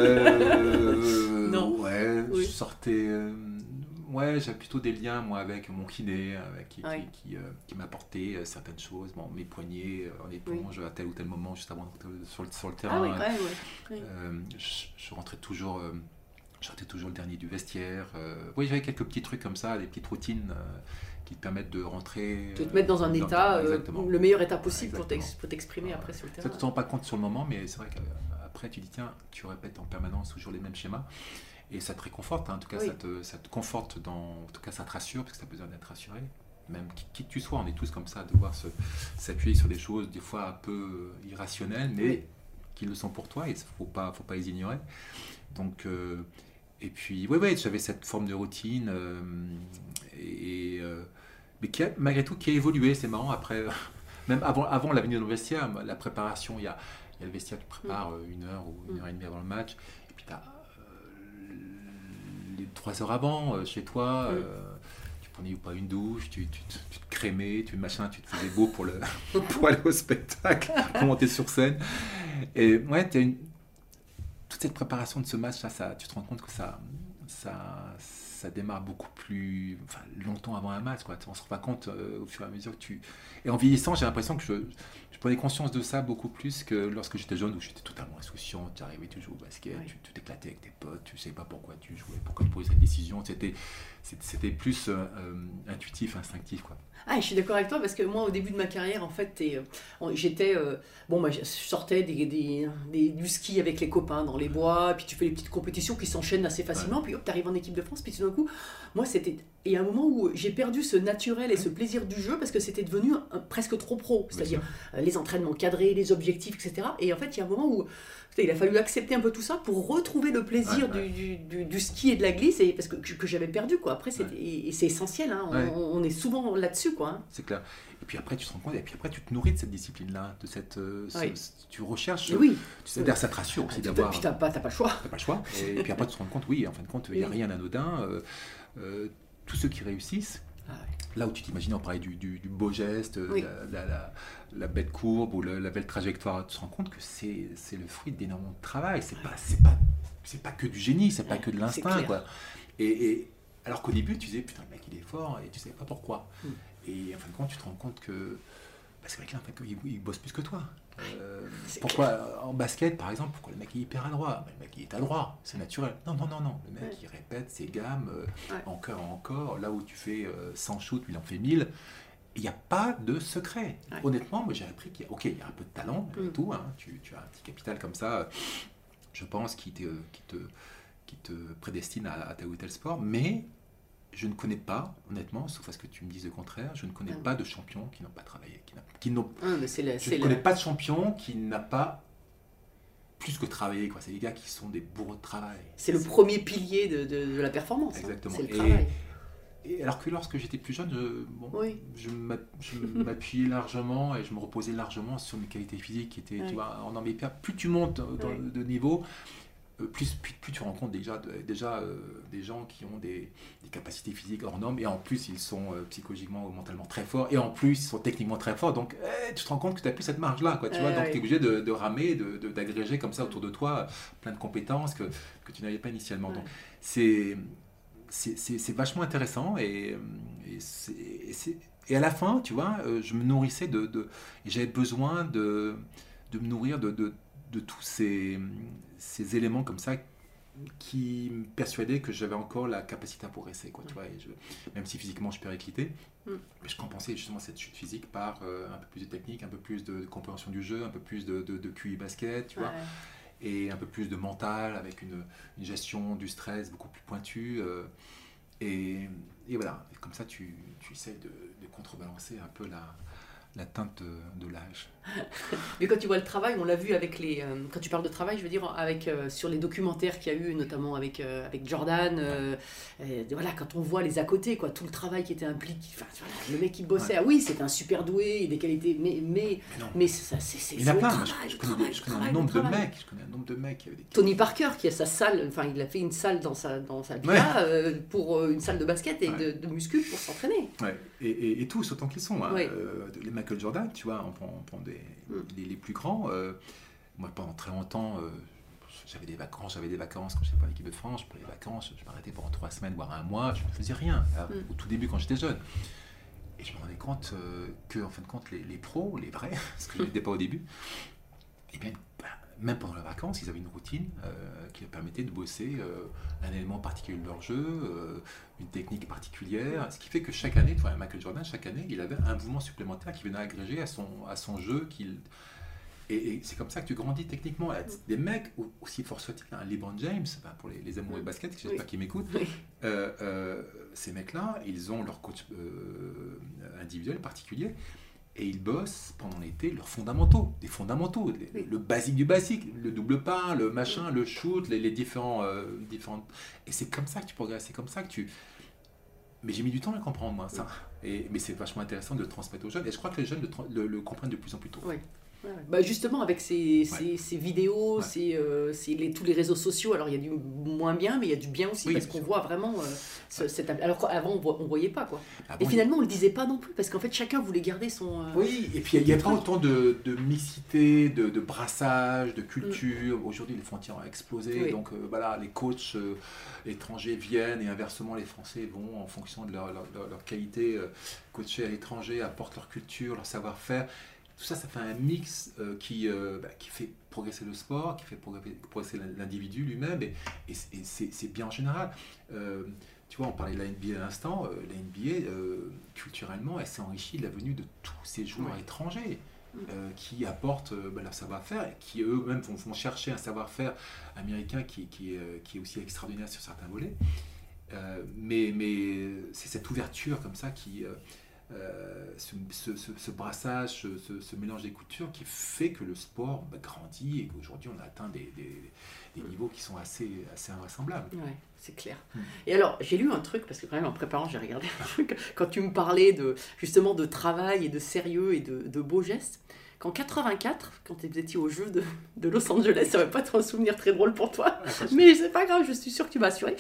Non. Ouais, Oui. je sortais. Ouais, j'ai plutôt des liens, moi, avec mon kiné, avec, qui, Ouais. qui, qui, euh, qui euh, certaines choses. Bon, mes poignets euh, en éponge à tel ou tel moment, juste avant sur le, sur le terrain. Ah oui, ouais. Oui. Je, je rentrais toujours, je toujours le dernier du vestiaire. oui, j'avais quelques petits trucs comme ça, des petites routines qui te permettent de rentrer. De te mettre dans un état, euh, le meilleur état possible pour Exactement. t'ex- pour t'exprimer après sur le Ça, terrain. tu t'en rends pas compte sur le moment, mais c'est vrai qu'après, tu dis, tiens, tu répètes en permanence toujours les mêmes schémas. Et ça te réconforte, hein. en tout cas, Oui. ça, te, ça te conforte, dans, en tout cas, ça te rassure, parce que tu as besoin d'être rassuré. Même qui, qui que tu sois, on est tous comme ça, de devoir s'appuyer sur des choses, des fois un peu euh, irrationnelles, mais Oui. qui le sont pour toi, et il ne faut pas, faut pas les ignorer. Donc, euh, et puis, oui, oui, j'avais cette forme de routine, euh, et, euh, mais qui a, malgré tout, qui a évolué, c'est marrant, après, même avant, avant la venue le vestiaire, la préparation, il y a, il y a le vestiaire, tu prépares euh, une heure ou une Mm. heure et demie avant le match, et puis tu as trois heures avant, euh, chez toi, Mm. euh, tu prenais ou pas une douche, tu, tu, te- tu te crémais, tu machin, tu te faisais beau pour, le, pour aller au spectacle, pour monter sur scène. Et ouais, t'as une, toute cette préparation de ce match, là, ça, tu te rends compte que ça, ça, ça démarre beaucoup plus enfin, longtemps avant un match. Quoi. On se rend pas compte euh, au fur et à mesure que tu. Et en vieillissant, j'ai l'impression que je, je prenais conscience de ça beaucoup plus que lorsque j'étais jeune, où j'étais totalement insouciant. Tu arrivais, tu jouais au basket, tu tu t'éclatais avec tes potes, tu savais pas pourquoi tu jouais, pourquoi tu prenais cette décision. C'était, c'était- plus euh, euh, intuitif, instinctif. Quoi. Ah, je suis d'accord avec toi parce que moi, au début de ma carrière, en fait, euh, j'étais. euh, bon, bah, je sortais des, des- des- du ski avec les copains dans les bois, puis tu fais les petites compétitions qui s'enchaînent assez facilement, puis hop, t'arrives en équipe de France, puis tout d'un coup, moi, c'était. Il y a un moment où j'ai perdu ce naturel et ce plaisir du jeu parce que c'était devenu un- presque trop pro, c'est-à-dire les entraînements cadrés, les objectifs, etc. Et en fait, il y a un moment où il a fallu accepter un peu tout ça pour retrouver le plaisir Ouais, ouais. Du, du- ski et de la glisse, et, parce que, que, j'avais perdu, quoi. Après, c'est, Ouais. et, et c'est essentiel, hein, on, est souvent là-dessus, quoi. hein. C'est clair. Et puis après, tu te rends compte, et puis après, tu te nourris de cette discipline-là, de cette. euh, ce- tu recherches. Et oui, Tu sais, d'ailleurs, ça te rassure Ah, aussi peux- d'avoir. puis t'as pas, t'as pas le choix. T'as pas le choix. Et, puis après, tu te rends compte, oui, en fin de compte, il n'y a rien d'anodin. euh, euh, tous ceux qui réussissent, Ah ouais. Là où tu t'imaginais, on parlait du, du- du beau geste, Oui. la, la- la- la belle courbe ou la belle trajectoire, tu te rends compte que c'est le fruit d'énormément de travail. C'est pas, c'est pas, c'est pas que du génie, c'est pas que de l'instinct. Et, et alors qu'au début, tu disais, putain, le mec, il est fort et tu savais pas pourquoi. Mm. Et en fin de compte, tu te rends compte que bah, c'est vrai que là, en fait, il, il bosse plus que toi. Euh, pourquoi euh, en basket, par exemple, pourquoi le mec est hyper adroit? Le mec il est adroit, c'est naturel. Non, non, non, non. Le mec Ouais. il répète ses gammes euh, Ouais. encore et encore. Là où tu fais euh, 100 shoots, lui il en fait 1000. Il n'y a pas de secret. Ouais. Honnêtement, moi j'ai appris qu'il y a, ok, il y a un peu de talent et Mm. tout. hein. tu, tu as un petit capital comme ça, je pense, qui te, qui te, qui te prédestine à, à tel ou tel sport. Mais je ne connais pas, honnêtement, sauf à ce que tu me dises le contraire, je ne connais Ah. pas de champions qui n'ont pas travaillé, qui n'a- Ah, mais c'est la- je ne la- connais pas de champion qui n'a pas plus que travaillé. quoi. C'est des gars qui sont des bourreaux de travail. c'est le premier pilier de, de- de la performance. hein. Exactement. C'est le Et- travail. Et alors que lorsque j'étais plus jeune, je, bon, Oui. je m'a- je m'appuyais largement et je me reposais largement sur mes qualités physiques qui étaient, tu vois, en hyper. Plus tu montes dans- de niveau, plus, plus, plus tu rencontres déjà, de- déjà euh, des gens qui ont des, des capacités physiques hors normes et en plus ils sont euh, psychologiquement ou mentalement très forts et en plus ils sont techniquement très forts. Donc eh, tu te rends compte que tu n'as plus cette marge-là. Quoi, tu vois, donc tu es obligé de, de ramer, d'agréger de, d'agréger comme ça autour de toi plein de compétences que, que tu n'avais pas initialement. Ouais. Donc c'est c'est- vachement intéressant et, et, c'est- et à la fin, tu vois, euh, je me nourrissais de... de j'avais besoin de, de me nourrir de, de, de tous ces, ces éléments comme ça qui me persuadaient que j'avais encore la capacité à progresser. Quoi, tu vois, et je- même si physiquement je suis périclité, Mm. je compensais justement cette chute physique par euh, un peu plus de technique, un peu plus de compréhension du jeu, un peu plus de, de, de QI basket, tu vois et un peu plus de mental avec une, une gestion du stress beaucoup plus pointue. euh, et, et voilà, Et comme ça tu, tu essayes de, contrebalancer un peu la, la teinte de l'âge. Mais quand tu vois le travail, on l'a vu avec les. euh, quand tu parles de travail, je veux dire, avec, euh, sur les documentaires qu'il y a eu, notamment avec, euh, avec Jordan, et voilà, quand on voit les à côté, quoi, tout le travail qui était impliqué. Enfin, voilà, le mec qui bossait, ah oui, c'était un super doué, des qualités, mais. Mais, Mais mais ça, c'est Il y en a plein, travail, je, connais, travail, je connais travail, un nombre de mecs, je connais un nombre de mecs des Tony Parker qui a sa salle, enfin il a fait une salle dans sa, dans sa villa pour une salle de basket et Ouais. de, de muscu pour s'entraîner. Ouais, et, et- et tous autant qu'ils sont. hein. Les Michael Jordan, tu vois, on prend, on prend des. Les, les plus grands. euh, moi, pendant très longtemps, euh, j'avais des vacances, j'avais des vacances quand j'étais pas l'équipe de France. Pour les vacances, je m'arrêtais pendant trois semaines, voire un mois, je ne faisais rien. Alors, Mm. Au tout début, quand j'étais jeune. Et je me rendais compte euh, que, en fin de compte, les, les pros, les vrais, parce que je n'étais pas au début, eh bien, bah, même pendant les vacances, ils avaient une routine euh, qui leur permettait de bosser euh, un élément particulier de leur jeu, euh, une technique particulière, ce qui fait que chaque année, tu vois, Michael Jordan, chaque année, il avait un mouvement supplémentaire qui venait agréger à son, à son jeu. Qu'il... Et, et c'est comme ça que tu grandis techniquement. Des mecs, au- aussi forts soient-ils, un LeBron James, pour les, les amoureux de basket, j'espère Oui. qu'ils m'écoutent, Oui. euh, euh, ces mecs-là, ils ont leur coach euh, individuel particulier et ils bossent pendant l'été leurs fondamentaux, des fondamentaux, les- Oui. le basique du basique, le double pas, le machin, le shoot, les, les différents, euh, différentes. Et c'est comme ça que tu progresses, c'est comme ça que tu. Mais j'ai mis du temps à comprendre, moi, ça. Et, mais c'est vachement intéressant de le transmettre aux jeunes. Et je crois que les jeunes le- le comprennent de plus en plus tôt. Ouais. Ouais, ouais. Bah justement, avec ces, ces, ces vidéos, Ouais. ces, euh, ces- les, tous les réseaux sociaux, alors il y a du moins bien, mais il y a du bien aussi, Oui, parce qu'on voit vraiment euh, ce- cette... Alors qu'avant, on on voyait pas, quoi. Ah Et bon, finalement, on le disait pas non plus, parce qu'en fait, chacun voulait garder son... euh, Oui, et puis il n'y a, pas autant de, de mixité, de, de brassage, de culture. Aujourd'hui, les frontières ont explosé. Oui. Donc euh, voilà, les coachs euh, étrangers viennent et inversement, les Français vont en fonction de leur, leur, leur- leur qualité euh, coacher à l'étranger, apportent leur culture, leur savoir-faire. Tout ça, ça fait un mix euh, qui, euh, bah, qui fait progresser le sport, qui fait progresser, l'individu lui-même, et, et c'est- et c'est c'est bien en général. Euh, tu vois, on parlait de la NBA à l'instant, la NBA, culturellement, elle s'est enrichie de la venue de tous ces joueurs étrangers Mm. euh, qui apportent euh, bah, leur savoir-faire et qui eux-mêmes vont, vont chercher un savoir-faire américain qui, qui, est, euh, qui est aussi extraordinaire sur certains volets. Mais mais c'est cette ouverture comme ça qui. Euh, ce, ce- ce- ce brassage, ce, mélange des cultures qui fait que le sport bah, grandit et qu'aujourd'hui on a atteint des, des- des niveaux qui sont assez, assez invraisemblables. Ouais, c'est clair. Mm. Et alors, j'ai lu un truc, parce que quand même en préparant, j'ai regardé un truc, quand tu me parlais de, justement de travail et de sérieux et de, de beaux gestes, qu'en 84, quand vous étiez au jeu de, de Los Angeles, ça va pas être un souvenir très drôle pour toi, mais c'est pas grave, je suis sûre que tu m'as assuré,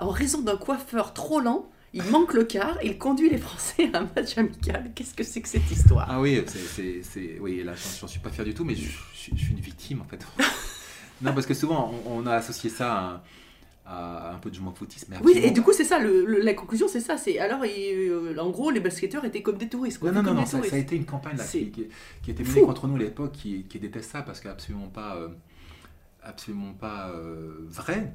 en raison d'un coiffeur trop lent, il manque le quart, il conduit les Français à un match amical. Qu'est-ce que c'est que cette histoire? Ah oui, c'est, c'est, oui là, j'en, j'en suis pas fier du tout, mais je, je- je suis une victime en fait. non, parce que souvent, on, on a associé ça à, à un peu de footisme. mais Oui, et du coup, c'est ça, le- le- la conclusion, c'est ça. C'est alors, il- euh, en gros, les basketteurs étaient comme des touristes. Quoi, Non, non, non, ça, ça a été une campagne là, qui, qui- qui était fou. menée contre nous à l'époque, qui, qui déteste ça parce qu'absolument pas, euh, absolument pas euh, vrai.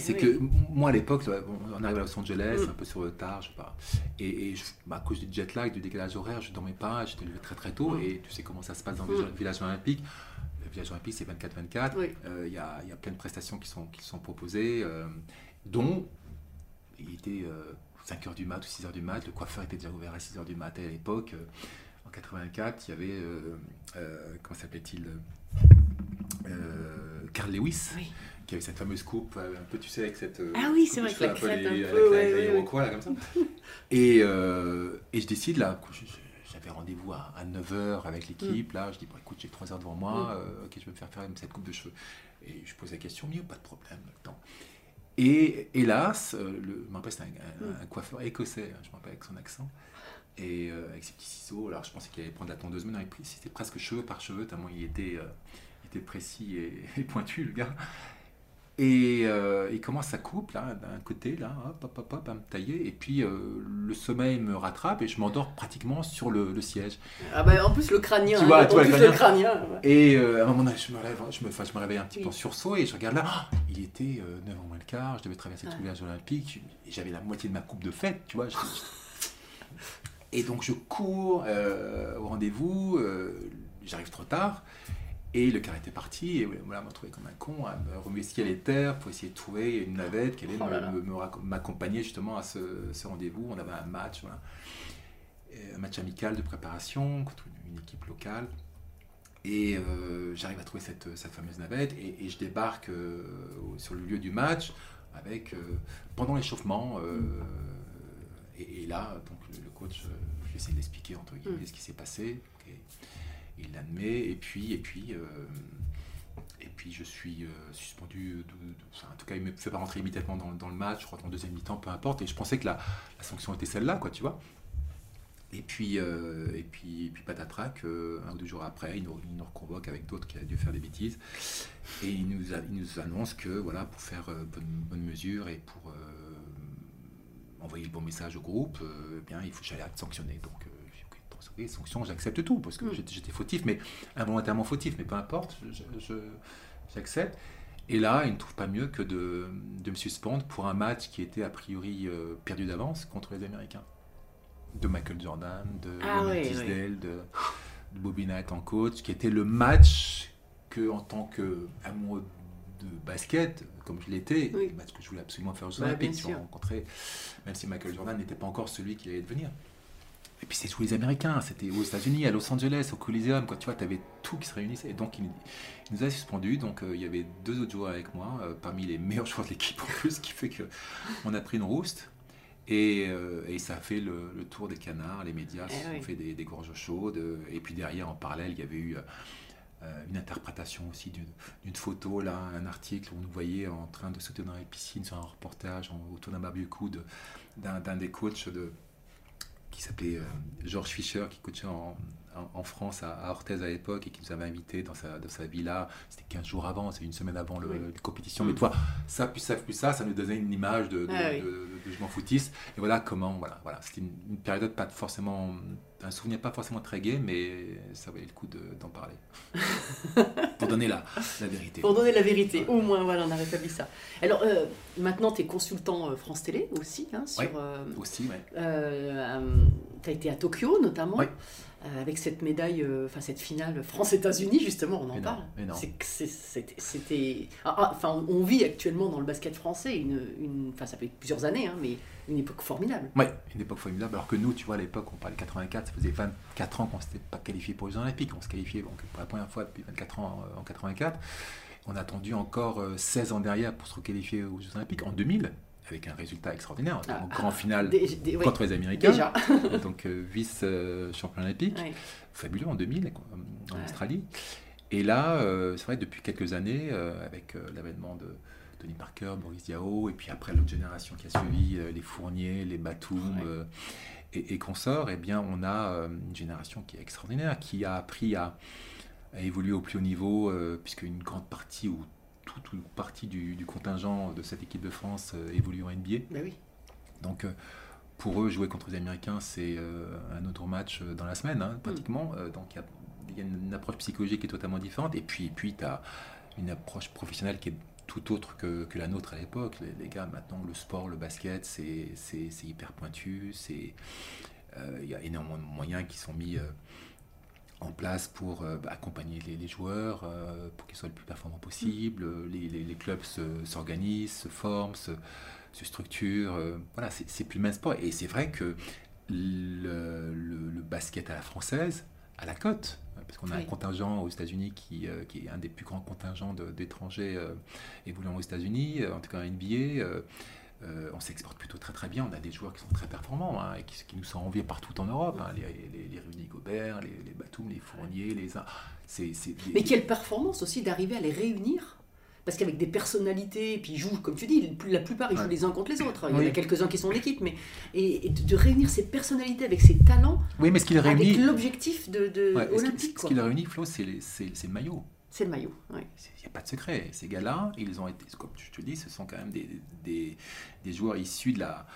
C'est oui. que moi à l'époque, on- arrive à Los Angeles, Mm. un peu sur le tard, je sais pas. Et, et je- bah, à cause du jet lag, du décalage horaire, je dormais pas, j'étais levé très très tôt. Mm. Et tu sais comment ça se passe dans le Mm. village- olympique. Le village olympique, c'est 24-24. Oui. Euh, Il y, a, il y a plein de prestations qui sont, qui sont proposées, euh, dont il était 5h du mat ou 6h du mat. Le coiffeur était déjà ouvert à 6h du mat à l'époque. Euh, en 84, il y avait, euh, euh, comment s'appelait-il euh, Carl Lewis, Oui. Qui avait cette fameuse coupe, euh, un peu, tu sais, avec cette. euh, Ah oui, c'est vrai cheveux la crête un avec peu, la- ouais, la ouais, Iroquois, là, comme ça. Et, euh, et je décide, là, j'avais rendez-vous à, 9h avec l'équipe, là, je dis, bon, écoute, j'ai 3 heures devant moi, euh, ok, je vais me faire faire cette coupe de cheveux. Et je pose la question, mieux, pas de problème, le temps. Et hélas, le, je me rappelle, c'était un, un- un coiffeur écossais, hein, je me rappelle avec son accent, et euh, avec ses petits ciseaux. Alors je pensais qu'il allait prendre la tondeuse, mais non, il c'était presque cheveux par cheveux, tellement il était, euh, il était précis et, et pointu, le gars. Et euh, il commence sa coupe, là, d'un côté, là, hop, hop, hop, hop, à me tailler, et puis euh, le sommeil me rattrape et je m'endors pratiquement sur le, le siège. Ah bah, en plus, le crânien. Tu vois, hein, tu vois, en le plus, le crânien. ouais. Et euh, à un moment donné, je me, lève, je, me, enfin, je me réveille un petit Oui. peu en sursaut et je regarde là, ah, il était 9h moins le quart, je devais traverser tout le village olympique, et j'avais la moitié de ma coupe de fête, tu vois. je- Et donc je cours euh, au rendez-vous, euh, j'arrive trop tard, et le car était parti, et voilà, m'a trouvé comme un con, à me remuer ciel et terre pour essayer de trouver une navette qui allait Oh m'accompagner justement à ce, ce rendez-vous. On avait un match, voilà. Un match amical de préparation contre une, une équipe locale. Et euh, j'arrive à trouver cette, cette fameuse navette et, et je débarque euh, sur le lieu du match avec, euh, pendant l'échauffement. et, et là, donc, le, le coach, j'essaie de l'expliquer entre guillemets Mm. ce qui s'est passé. Il l'admet. Et puis, et puis, euh, et puis je suis euh, suspendu. En tout cas, il me fait pas rentrer immédiatement dans, dans le match, je crois, en deuxième mi-temps, peu importe. Et je pensais que la, sanction était celle-là, quoi, tu vois. Et puis, euh, et puis, et puis patatrac, un ou deux jours après, il nous, nous reconvoque avec d'autres qui a dû faire des bêtises. Et il nous, nous annonce que, voilà, pour faire bonne, mesure et pour envoyer le bon message au groupe, eh bien, il faut que j'aille être sanctionné. Donc, sanctionné, sanction, j'accepte tout, parce que Mm. j'étais, fautif, mais involontairement fautif, mais peu importe, j'accepte. Et là, il ne trouve pas mieux que de, de me suspendre pour un match qui était a priori euh, perdu d'avance contre les Américains. De Michael Jordan, de Ah Tisdale, de, de Bobby Knight en coach, qui était le match que, en tant qu'amoureux de basket, comme je l'étais, Oui. le match que je voulais absolument faire aux Bah, Olympiques, vois, sûr. rencontrer, même si Michael Jordan n'était pas encore celui qui allait devenir. Et puis c'est tous les Américains, c'était aux États-Unis, à Los Angeles, au Coliseum, quoi. Tu vois, tu avais tout qui se réunissait. Et donc il, il nous a suspendus. Donc euh, il y avait deux autres joueurs avec moi, euh, parmi les meilleurs joueurs de l'équipe en plus, ce qui fait que on a pris une rouste. Et, euh, et ça a fait le, le tour des canards, les médias Eh oui. fait des, des gorges chaudes. Et puis derrière, en parallèle, il y avait eu une interprétation aussi d'une photo, là, un article où on nous voyait en train de sauter dans la piscine sur un reportage en- autour d'un barbecue d'un des coachs de, qui s'appelait euh, Georges Fischer, qui coachait en, en- France à, à Orthez à l'époque et qui nous avait invités dans sa, dans sa villa. C'était 15 jours avant, c'est une semaine avant le, Oui. la compétition. Mm. Mais toi, ça, plus ça, plus ça, ça nous donnait une image de, de, Ah oui. de- de- je m'en foutisse. Et voilà comment, voilà, voilà. C'était une, une période pas forcément, un souvenir pas forcément très gai, mais ça valait le coup de- d'en parler. Pour donner la, la vérité. Pour donner la vérité, au moins, voilà, on a rétabli ça. Alors, euh, maintenant, tu es consultant euh, France Télé aussi, hein, sur... Ouais. euh, Aussi, ouais. tu as été à Tokyo, notamment, Ouais. Euh, avec cette médaille, euh, enfin, cette finale France-États-Unis, justement, on en Énorme, parle. C'était... ah, Enfin, on- vit actuellement dans le basket français, une, une, enfin, ça fait plusieurs années, hein, mais une époque formidable. Ouais, une époque formidable. Alors que nous, tu vois, à l'époque, on parlait de 84, ça faisait 24 ans qu'on ne s'était pas qualifié pour les Olympiques. On se qualifiait donc, pour la première fois depuis 24 ans euh, en 84. On a attendu encore euh, 16 ans derrière pour se requalifier aux Jeux Olympiques en 2000, avec un résultat extraordinaire. Ah, Donc, grand dé- ouais, contre les Américains, Déjà. donc euh, vice-champion olympique. Ouais. Fabuleux en 2000 quoi, en Ouais. Australie. Et là, euh, c'est vrai, depuis quelques années, euh, avec euh, l'avènement de, Tony Parker, Boris Diaw, et puis après l'autre génération qui a suivi, euh, les Fournier, les Batum euh, et, et consorts, eh bien on a euh, une génération qui est extraordinaire, qui a appris à, à évoluer au plus haut niveau, euh, puisque une grande partie ou toute une partie du, du contingent de cette équipe de France euh, évolue en NBA. Ben oui. Donc euh, pour eux, jouer contre les Américains, c'est euh, un autre match dans la semaine, hein, pratiquement. Euh, donc il y a- il y, a une approche psychologique qui est totalement différente. Et puis, puis tu as une approche professionnelle qui est tout autre que, que la nôtre à l'époque. Les, les gars, maintenant, le sport, le basket, c'est hyper pointu. euh, Il y a énormément de moyens qui sont mis euh, en place pour euh, bah, accompagner les, les joueurs, euh, pour qu'ils soient le plus performants possible. Les, les- les clubs se- s'organisent, se, forment, se, se structurent. euh, voilà, c'est plus le même sport. Et c'est vrai que le, le- le basket à la française a la cote. Parce qu'on a Oui. un contingent aux États-Unis qui, qui est un des plus grands contingents d'étrangers évoluant aux États-Unis, en tout cas en NBA. Euh, on s'exporte plutôt très très bien. On a des joueurs qui sont très performants hein, et qui, qui nous sont enviés partout en Europe. hein. les, les, les Rudy Gobert, les, les Batum, les Fournier, les. C'est des- Mais quelle performance aussi d'arriver à les réunir parce qu'avec des personnalités, et puis ils jouent, comme tu dis, la plupart ils jouent Ouais. les uns contre les autres. Il y en a quelques-uns qui sont en équipe, mais et, et de, réunir ces personnalités avec ces talents, Oui, mais ce qui les avec réunit. l'objectif de, de ouais, olympique. ce quoi. qui les réunit, Flo, c'est le maillot. C'est le maillot. ouais. Il n'y a pas de secret. Ces gars-là, ils ont été, comme je te dis, ce sont quand même des, des, des joueurs issus de, la,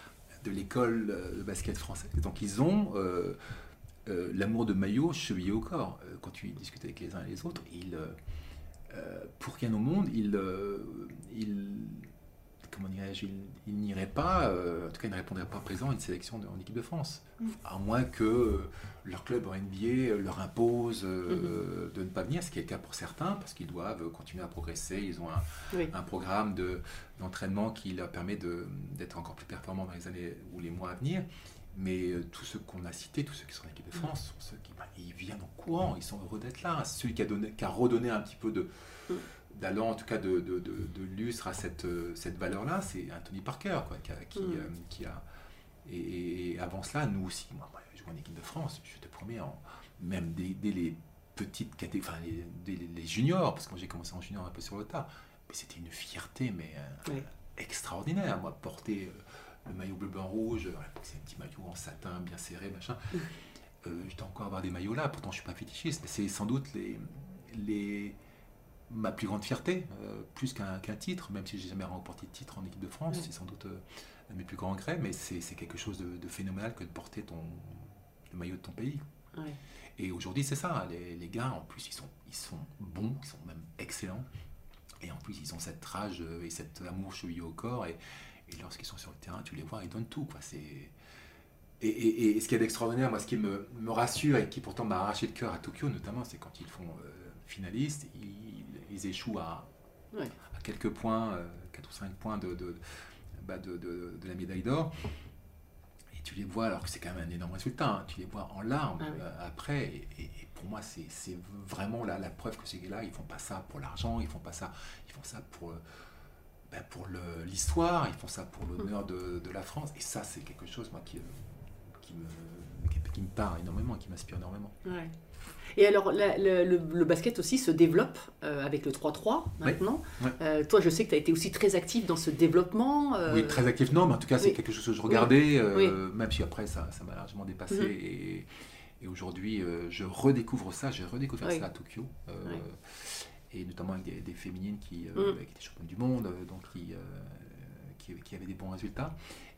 de l'école euh, de basket française. Donc ils ont euh, euh, l'amour de maillot chevillé au corps. Quand tu discutes avec les uns et les autres, ils, euh, pour rien au monde, ils, ils, comment dirais-je, ils, ils n'iraient pas, en tout cas ils ne répondraient pas présent à une sélection de- en équipe de France. À moins que leur club en NBA leur impose euh, de ne pas venir, ce qui est le cas pour certains, parce qu'ils doivent continuer à progresser. Ils ont un, Oui. un programme de- d'entraînement qui leur permet d'être encore plus performants dans les années ou les mois à venir. Mais euh, tous ceux qu'on a cités, tous ceux qui sont en équipe de France, sont ceux qui bah, ils viennent en courant, ils sont heureux d'être là. Celui qui a, donné, qui a redonné un petit peu de d'allant, en tout cas de, de, de- de lustre à cette, euh, cette valeur-là, c'est Anthony Parker, quoi, qui, a, qui, euh, qui a- et, et avant cela, nous aussi, moi, en équipe de France, je te promets, en, même dès, dès les petites catégories, enfin les, dès les, juniors, parce que j'ai commencé en junior un peu sur le tas, mais c'était une fierté, mais euh, Oui. extraordinaire, moi, porter euh, le maillot bleu, blanc, rouge, voilà, c'est un petit maillot en satin bien serré, machin. Euh, je dois encore avoir des maillots là, pourtant je suis pas fétichiste, mais c'est sans doute les, les, ma plus grande fierté, euh, plus qu'un titre, même si j'ai jamais remporté de titre en équipe de France, c'est sans doute euh, un de mes plus grands regrets, mais c'est c'est quelque chose de, de phénoménal que de porter ton, le maillot de ton pays. Ouais. Et aujourd'hui, c'est ça, les, les gars, en plus, ils sont, ils sont bons, ils sont même excellents, et en plus, ils ont cette rage euh, et cet amour chevillé au corps, et, et lorsqu'ils sont sur le terrain, tu les vois, ils donnent tout, quoi, c'est... Et, et- et ce qui est d'extraordinaire, moi, ce qui me, me rassure et qui pourtant m'a arraché le cœur à Tokyo, notamment, c'est quand ils font euh, finalistes, ils, ils échouent à, Ouais. à quelques points, 4 ou 5 points de, de, bah, de- de la médaille d'or. Tu les vois, alors que c'est quand même un énorme résultat, hein, tu les vois en larmes Ah oui. euh, après. Et, et- et pour moi, c'est vraiment la, la preuve que ces gars-là, ils font pas ça pour l'argent, ils font pas ça, ils font ça pour, euh, pour le- l'histoire, ils font ça pour l'honneur de, de la France. Et ça, c'est quelque chose, moi, qui, qui, me, qui, me parle énormément, qui m'inspire énormément. Ouais. Et alors, la- le, le- le basket aussi se développe euh, avec le 3-3 maintenant. Euh, toi, je sais que tu as été aussi très actif dans ce développement. euh, Oui, très actif, non, mais en tout cas, c'est oui. quelque chose que je regardais, même si après, ça ça m'a largement dépassé. Mhm. Et, et aujourd'hui, je redécouvre ça, j'ai redécouvert ça à Tokyo. Et notamment avec des, des féminines qui, Mhm. qui étaient championnes du monde, donc qui, qui, qui avaient des bons résultats.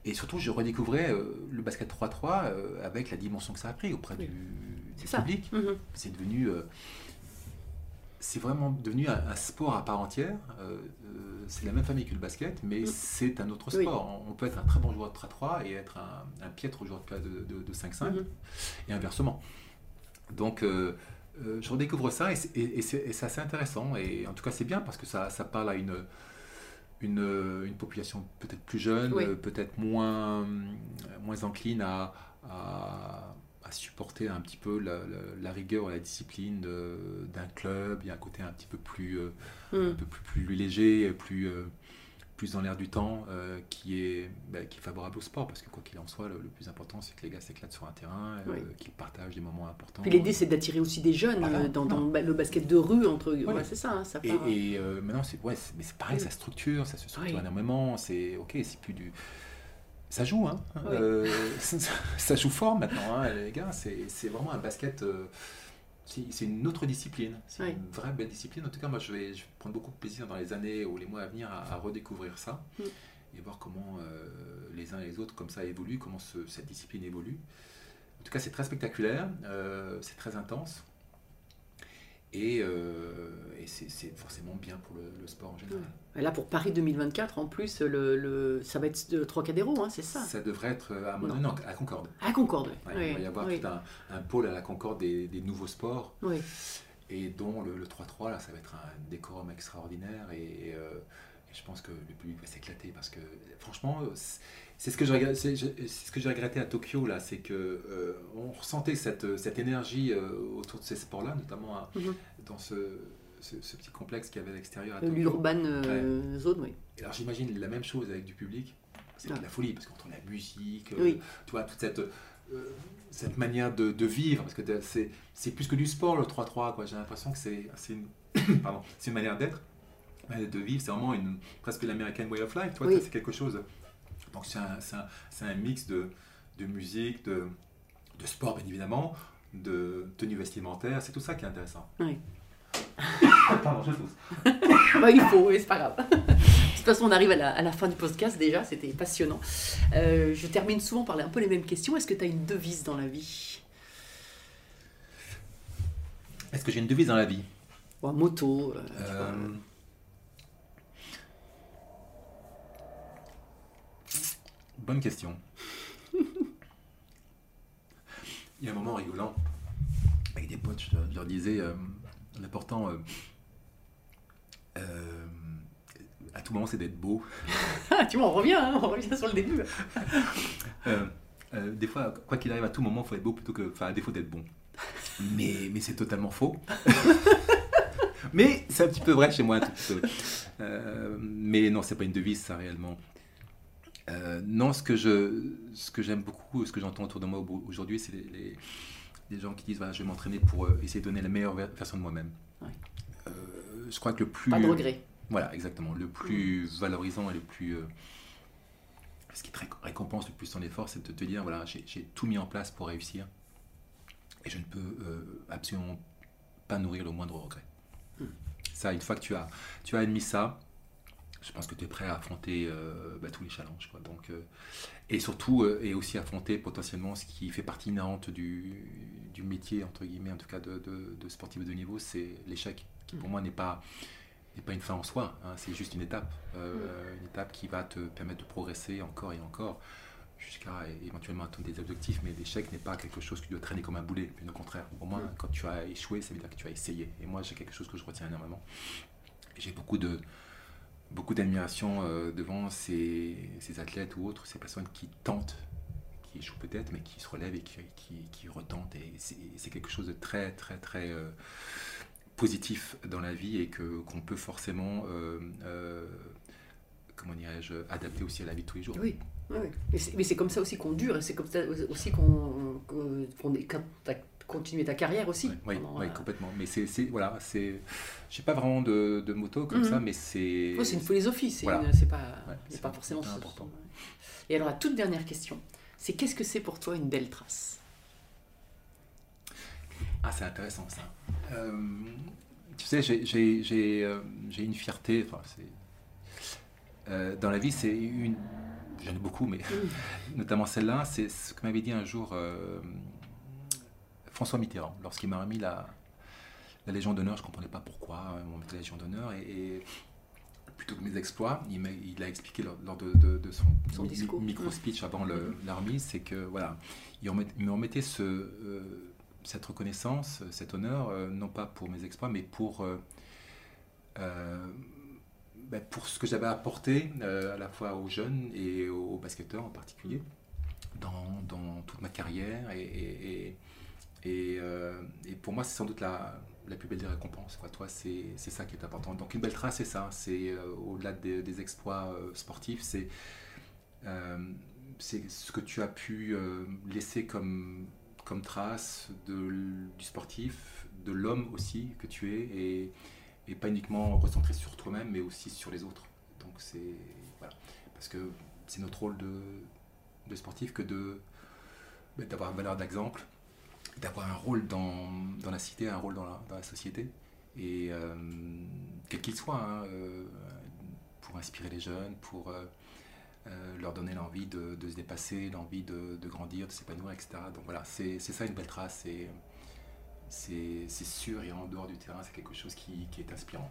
Et surtout, je redécouvrais euh, le basket 3-3 euh, avec la dimension que ça a pris auprès Oui. du, du public. Mhm. C'est devenu. euh, c'est vraiment devenu un, un sport à part entière. C'est la même famille que le basket, mais Mm. c'est un autre Oui. sport. On peut être un très bon joueur de 3-3 et être un, un piètre joueur de, de, de- de 5-5, Mhm. et inversement. Donc, je redécouvre ça et c'est et assez intéressant. Et en tout cas, c'est bien parce que ça, ça parle à une, une, une population peut-être plus jeune, Oui. euh, peut-être moins, moins encline à, à, à supporter un petit peu la, la- la rigueur et la discipline d'un club. Il y a un côté un petit peu plus, euh, un peu plus, plus léger, plus, euh, plus dans l'air du temps, euh, qui, est, bah, qui est favorable au sport, parce que quoi qu'il en soit, le, le plus important, c'est que les gars s'éclatent sur un terrain, euh, qu'ils partagent des moments importants. Puis l'idée, c'est d'attirer aussi des jeunes euh, dans, le basket de rue, entre Ouais. ouais, c'est ça, hein, ça Et, part. et, maintenant, c'est ouais, mais c'est pareil, Oui. ça structure, ça se structure Oui. énormément. C'est ok, c'est plus du. Ça joue, hein. Euh, ça, joue fort maintenant, hein, les gars. C'est c'est vraiment un basket. C'est c'est une autre discipline. C'est Oui. une vraie belle discipline. En tout cas, moi, je vais, je vais prendre beaucoup de plaisir dans les années ou les mois à venir à, à redécouvrir ça Mm. et voir comment euh, les uns et les autres, comme ça, évoluent, comment ce- cette discipline évolue. En tout cas, c'est très spectaculaire, euh, c'est très intense. Et, euh, et c'est forcément bien pour le, le sport en général. Là, pour Paris 2024, en plus, le, le- ça va être de Trocadéro, hein, c'est ça? Ça devrait être euh, à, Non. non, à Concorde. À Concorde, Ouais, oui. il va y avoir oui. tout un, un pôle à la Concorde des, des nouveaux sports, Oui. et dont le, le 3-3, là, ça va être un décorum extraordinaire. Et, euh, et je pense que le public va s'éclater parce que, franchement, c'est- ce que c'est ce j'ai regretté à Tokyo, là, c'est que euh, on ressentait cette, cette énergie euh, autour de ces sports-là, notamment à- Mhm. dans ce, ce- ce petit complexe qu'il y avait à l'extérieur Euh. L'urban euh, zone, oui. Et Alors j'imagine la même chose avec du public. C'est Ah. de la folie, parce qu'entre la musique, Oui. tu vois, toute cette, cette manière de, de vivre, parce que c'est plus que du sport le 3-3, quoi. J'ai l'impression que c'est une, manière d'être, de vivre, c'est vraiment une, presque l'American way of life, tu vois, Oui. c'est quelque chose. Donc c'est un, mix de, de musique, de, de sport bien évidemment, de tenue vestimentaire, c'est tout ça qui est intéressant. Oui. Pardon, je tousse. Bah, il faut, oui, c'est pas grave. De toute façon, on arrive à la, à la fin du podcast déjà, c'était passionnant. Euh, je termine souvent par un peu les mêmes questions. Est-ce que tu as une devise dans la vie? Est-ce que j'ai une devise dans la vie? Ou un moto euh, Bonne question. Il y a un moment rigolant avec des potes, je leur, disais, euh, l'important euh, euh, à tout moment c'est d'être beau. Tu vois, on revient, hein, on revient sur le début. Euh, des fois, quoi qu'il arrive, à tout moment, il faut être beau plutôt que, enfin, à défaut d'être bon. Mais, mais c'est totalement faux. mais c'est un petit peu vrai chez moi. un tout petit peu. Mais non, c'est pas une devise, ça réellement. Euh, non, ce que je, ce que j'aime beaucoup, ce que j'entends autour de moi au- aujourd'hui, c'est les, les- les gens qui disent voilà, je vais m'entraîner pour euh, essayer de donner la meilleure ver- version de moi-même. Ouais. Euh, je crois que le plus Pas de regret. voilà, exactement. Le plus valorisant et le plus. ce qui te réc- récompense le plus ton effort, c'est de te dire voilà, j'ai tout mis en place pour réussir et je ne peux absolument pas nourrir le moindre regret. Ça, une fois que tu as, tu as admis ça, je pense que tu es prêt à affronter euh, bah, tous les challenges. Quoi. Donc, euh, et surtout, euh, et aussi affronter potentiellement ce qui fait partie inhérente du, du métier, entre guillemets, en tout cas de, de, de sportif de niveau, c'est l'échec, qui pour moi n'est pas, n'est pas une fin en soi, hein, c'est juste une étape. Euh, Une étape qui va te permettre de progresser encore et encore jusqu'à éventuellement atteindre des objectifs, mais l'échec n'est pas quelque chose qui doit traîner comme un boulet, bien au contraire. Au moins, quand tu as échoué, ça veut dire que tu as essayé. Et moi, j'ai quelque chose que je retiens énormément. J'ai beaucoup de beaucoup d'admiration euh, devant ces, ces athlètes ou autres, ces personnes qui tentent, qui échouent peut-être, mais qui se relèvent et qui, qui, qui retentent. Et c'est quelque chose de très, très, très euh, positif dans la vie et que qu'on peut forcément, euh, comment dirais-je, adapter aussi à la vie de tous les jours. Oui, oui. Mais c'est- comme ça aussi qu'on dure, c'est comme ça aussi qu'on qu'on est- continué ta carrière aussi. Oui, pendant, oui, euh, complètement. Mais c'est, voilà, c'est, j'ai pas vraiment de, de moto comme Mhm. ça, mais c'est. ouais, c'est une philosophie, c'est Voilà. pas, Ouais, pas forcément important. Et alors la toute dernière question, c'est qu'est-ce que c'est pour toi une belle trace? Ah, c'est intéressant ça. Euh, tu sais, j'ai, j'ai, j'ai, euh, une fierté. Enfin, dans la vie, c'est une. J'en ai beaucoup, mais notamment celle-là, c'est ce que m'avait dit un jour François Mitterrand, lorsqu'il m'a remis la, la Légion d'honneur. Je ne comprenais pas pourquoi on mettait la Légion d'honneur. Et, et plutôt que mes exploits, il a expliqué lors, lors de, de- de son, micro-speech avant le- la remise, c'est que voilà, il, remet- il me remettait ce, euh, cette reconnaissance, cet honneur, euh, non pas pour mes exploits, mais pour, euh, ben, pour ce que j'avais apporté à la fois aux jeunes et aux, aux basketteurs en particulier dans, dans toute ma carrière. Et, et, euh, et pour moi, c'est sans doute la, la plus belle des récompenses. Toi, c'est ça qui est important. Donc une belle trace, c'est ça. C'est euh, au-delà des, exploits euh, sportifs, c'est ce que tu as pu laisser comme, comme trace du sportif, de l'homme aussi que tu es, et, pas uniquement recentré sur toi-même, mais aussi sur les autres. Donc c'est voilà, parce que c'est notre rôle de, de sportif que de ben, d'avoir valeur d'exemple, d'avoir un rôle dans, dans la cité, un rôle dans la, dans la société, et euh, quel qu'il soit, hein, euh, pour inspirer les jeunes, pour euh, leur donner l'envie de, de se dépasser, l'envie de, de grandir, de s'épanouir, etc. Donc voilà, c'est ça une belle trace, et c'est c'est sûr, et en dehors du terrain, c'est quelque chose qui, qui est inspirant.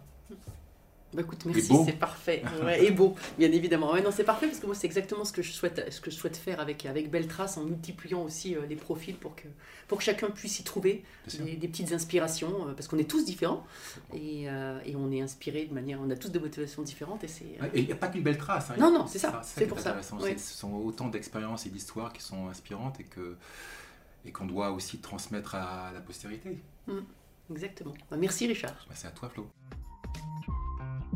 Bah écoute, merci, c'est parfait. Ouais, et beau, bien évidemment. Ouais, non, c'est parfait parce que moi, c'est exactement ce que je souhaite, ce que je souhaite faire avec, avec Belle Trace en multipliant aussi euh, les profils pour que, pour que chacun puisse y trouver des, des petites inspirations euh, parce qu'on est tous différents et, euh, et on est inspiré de manière, on a tous des motivations différentes et c'est. il n'y a pas qu'une belle trace. hein. Non, non, c'est ça, c'est pour ça. Ouais. Ce sont autant d'expériences et d'histoires qui sont inspirantes et que et qu'on doit aussi transmettre à la postérité. Exactement. Bah, merci Richard. Bah, c'est à toi, Flo.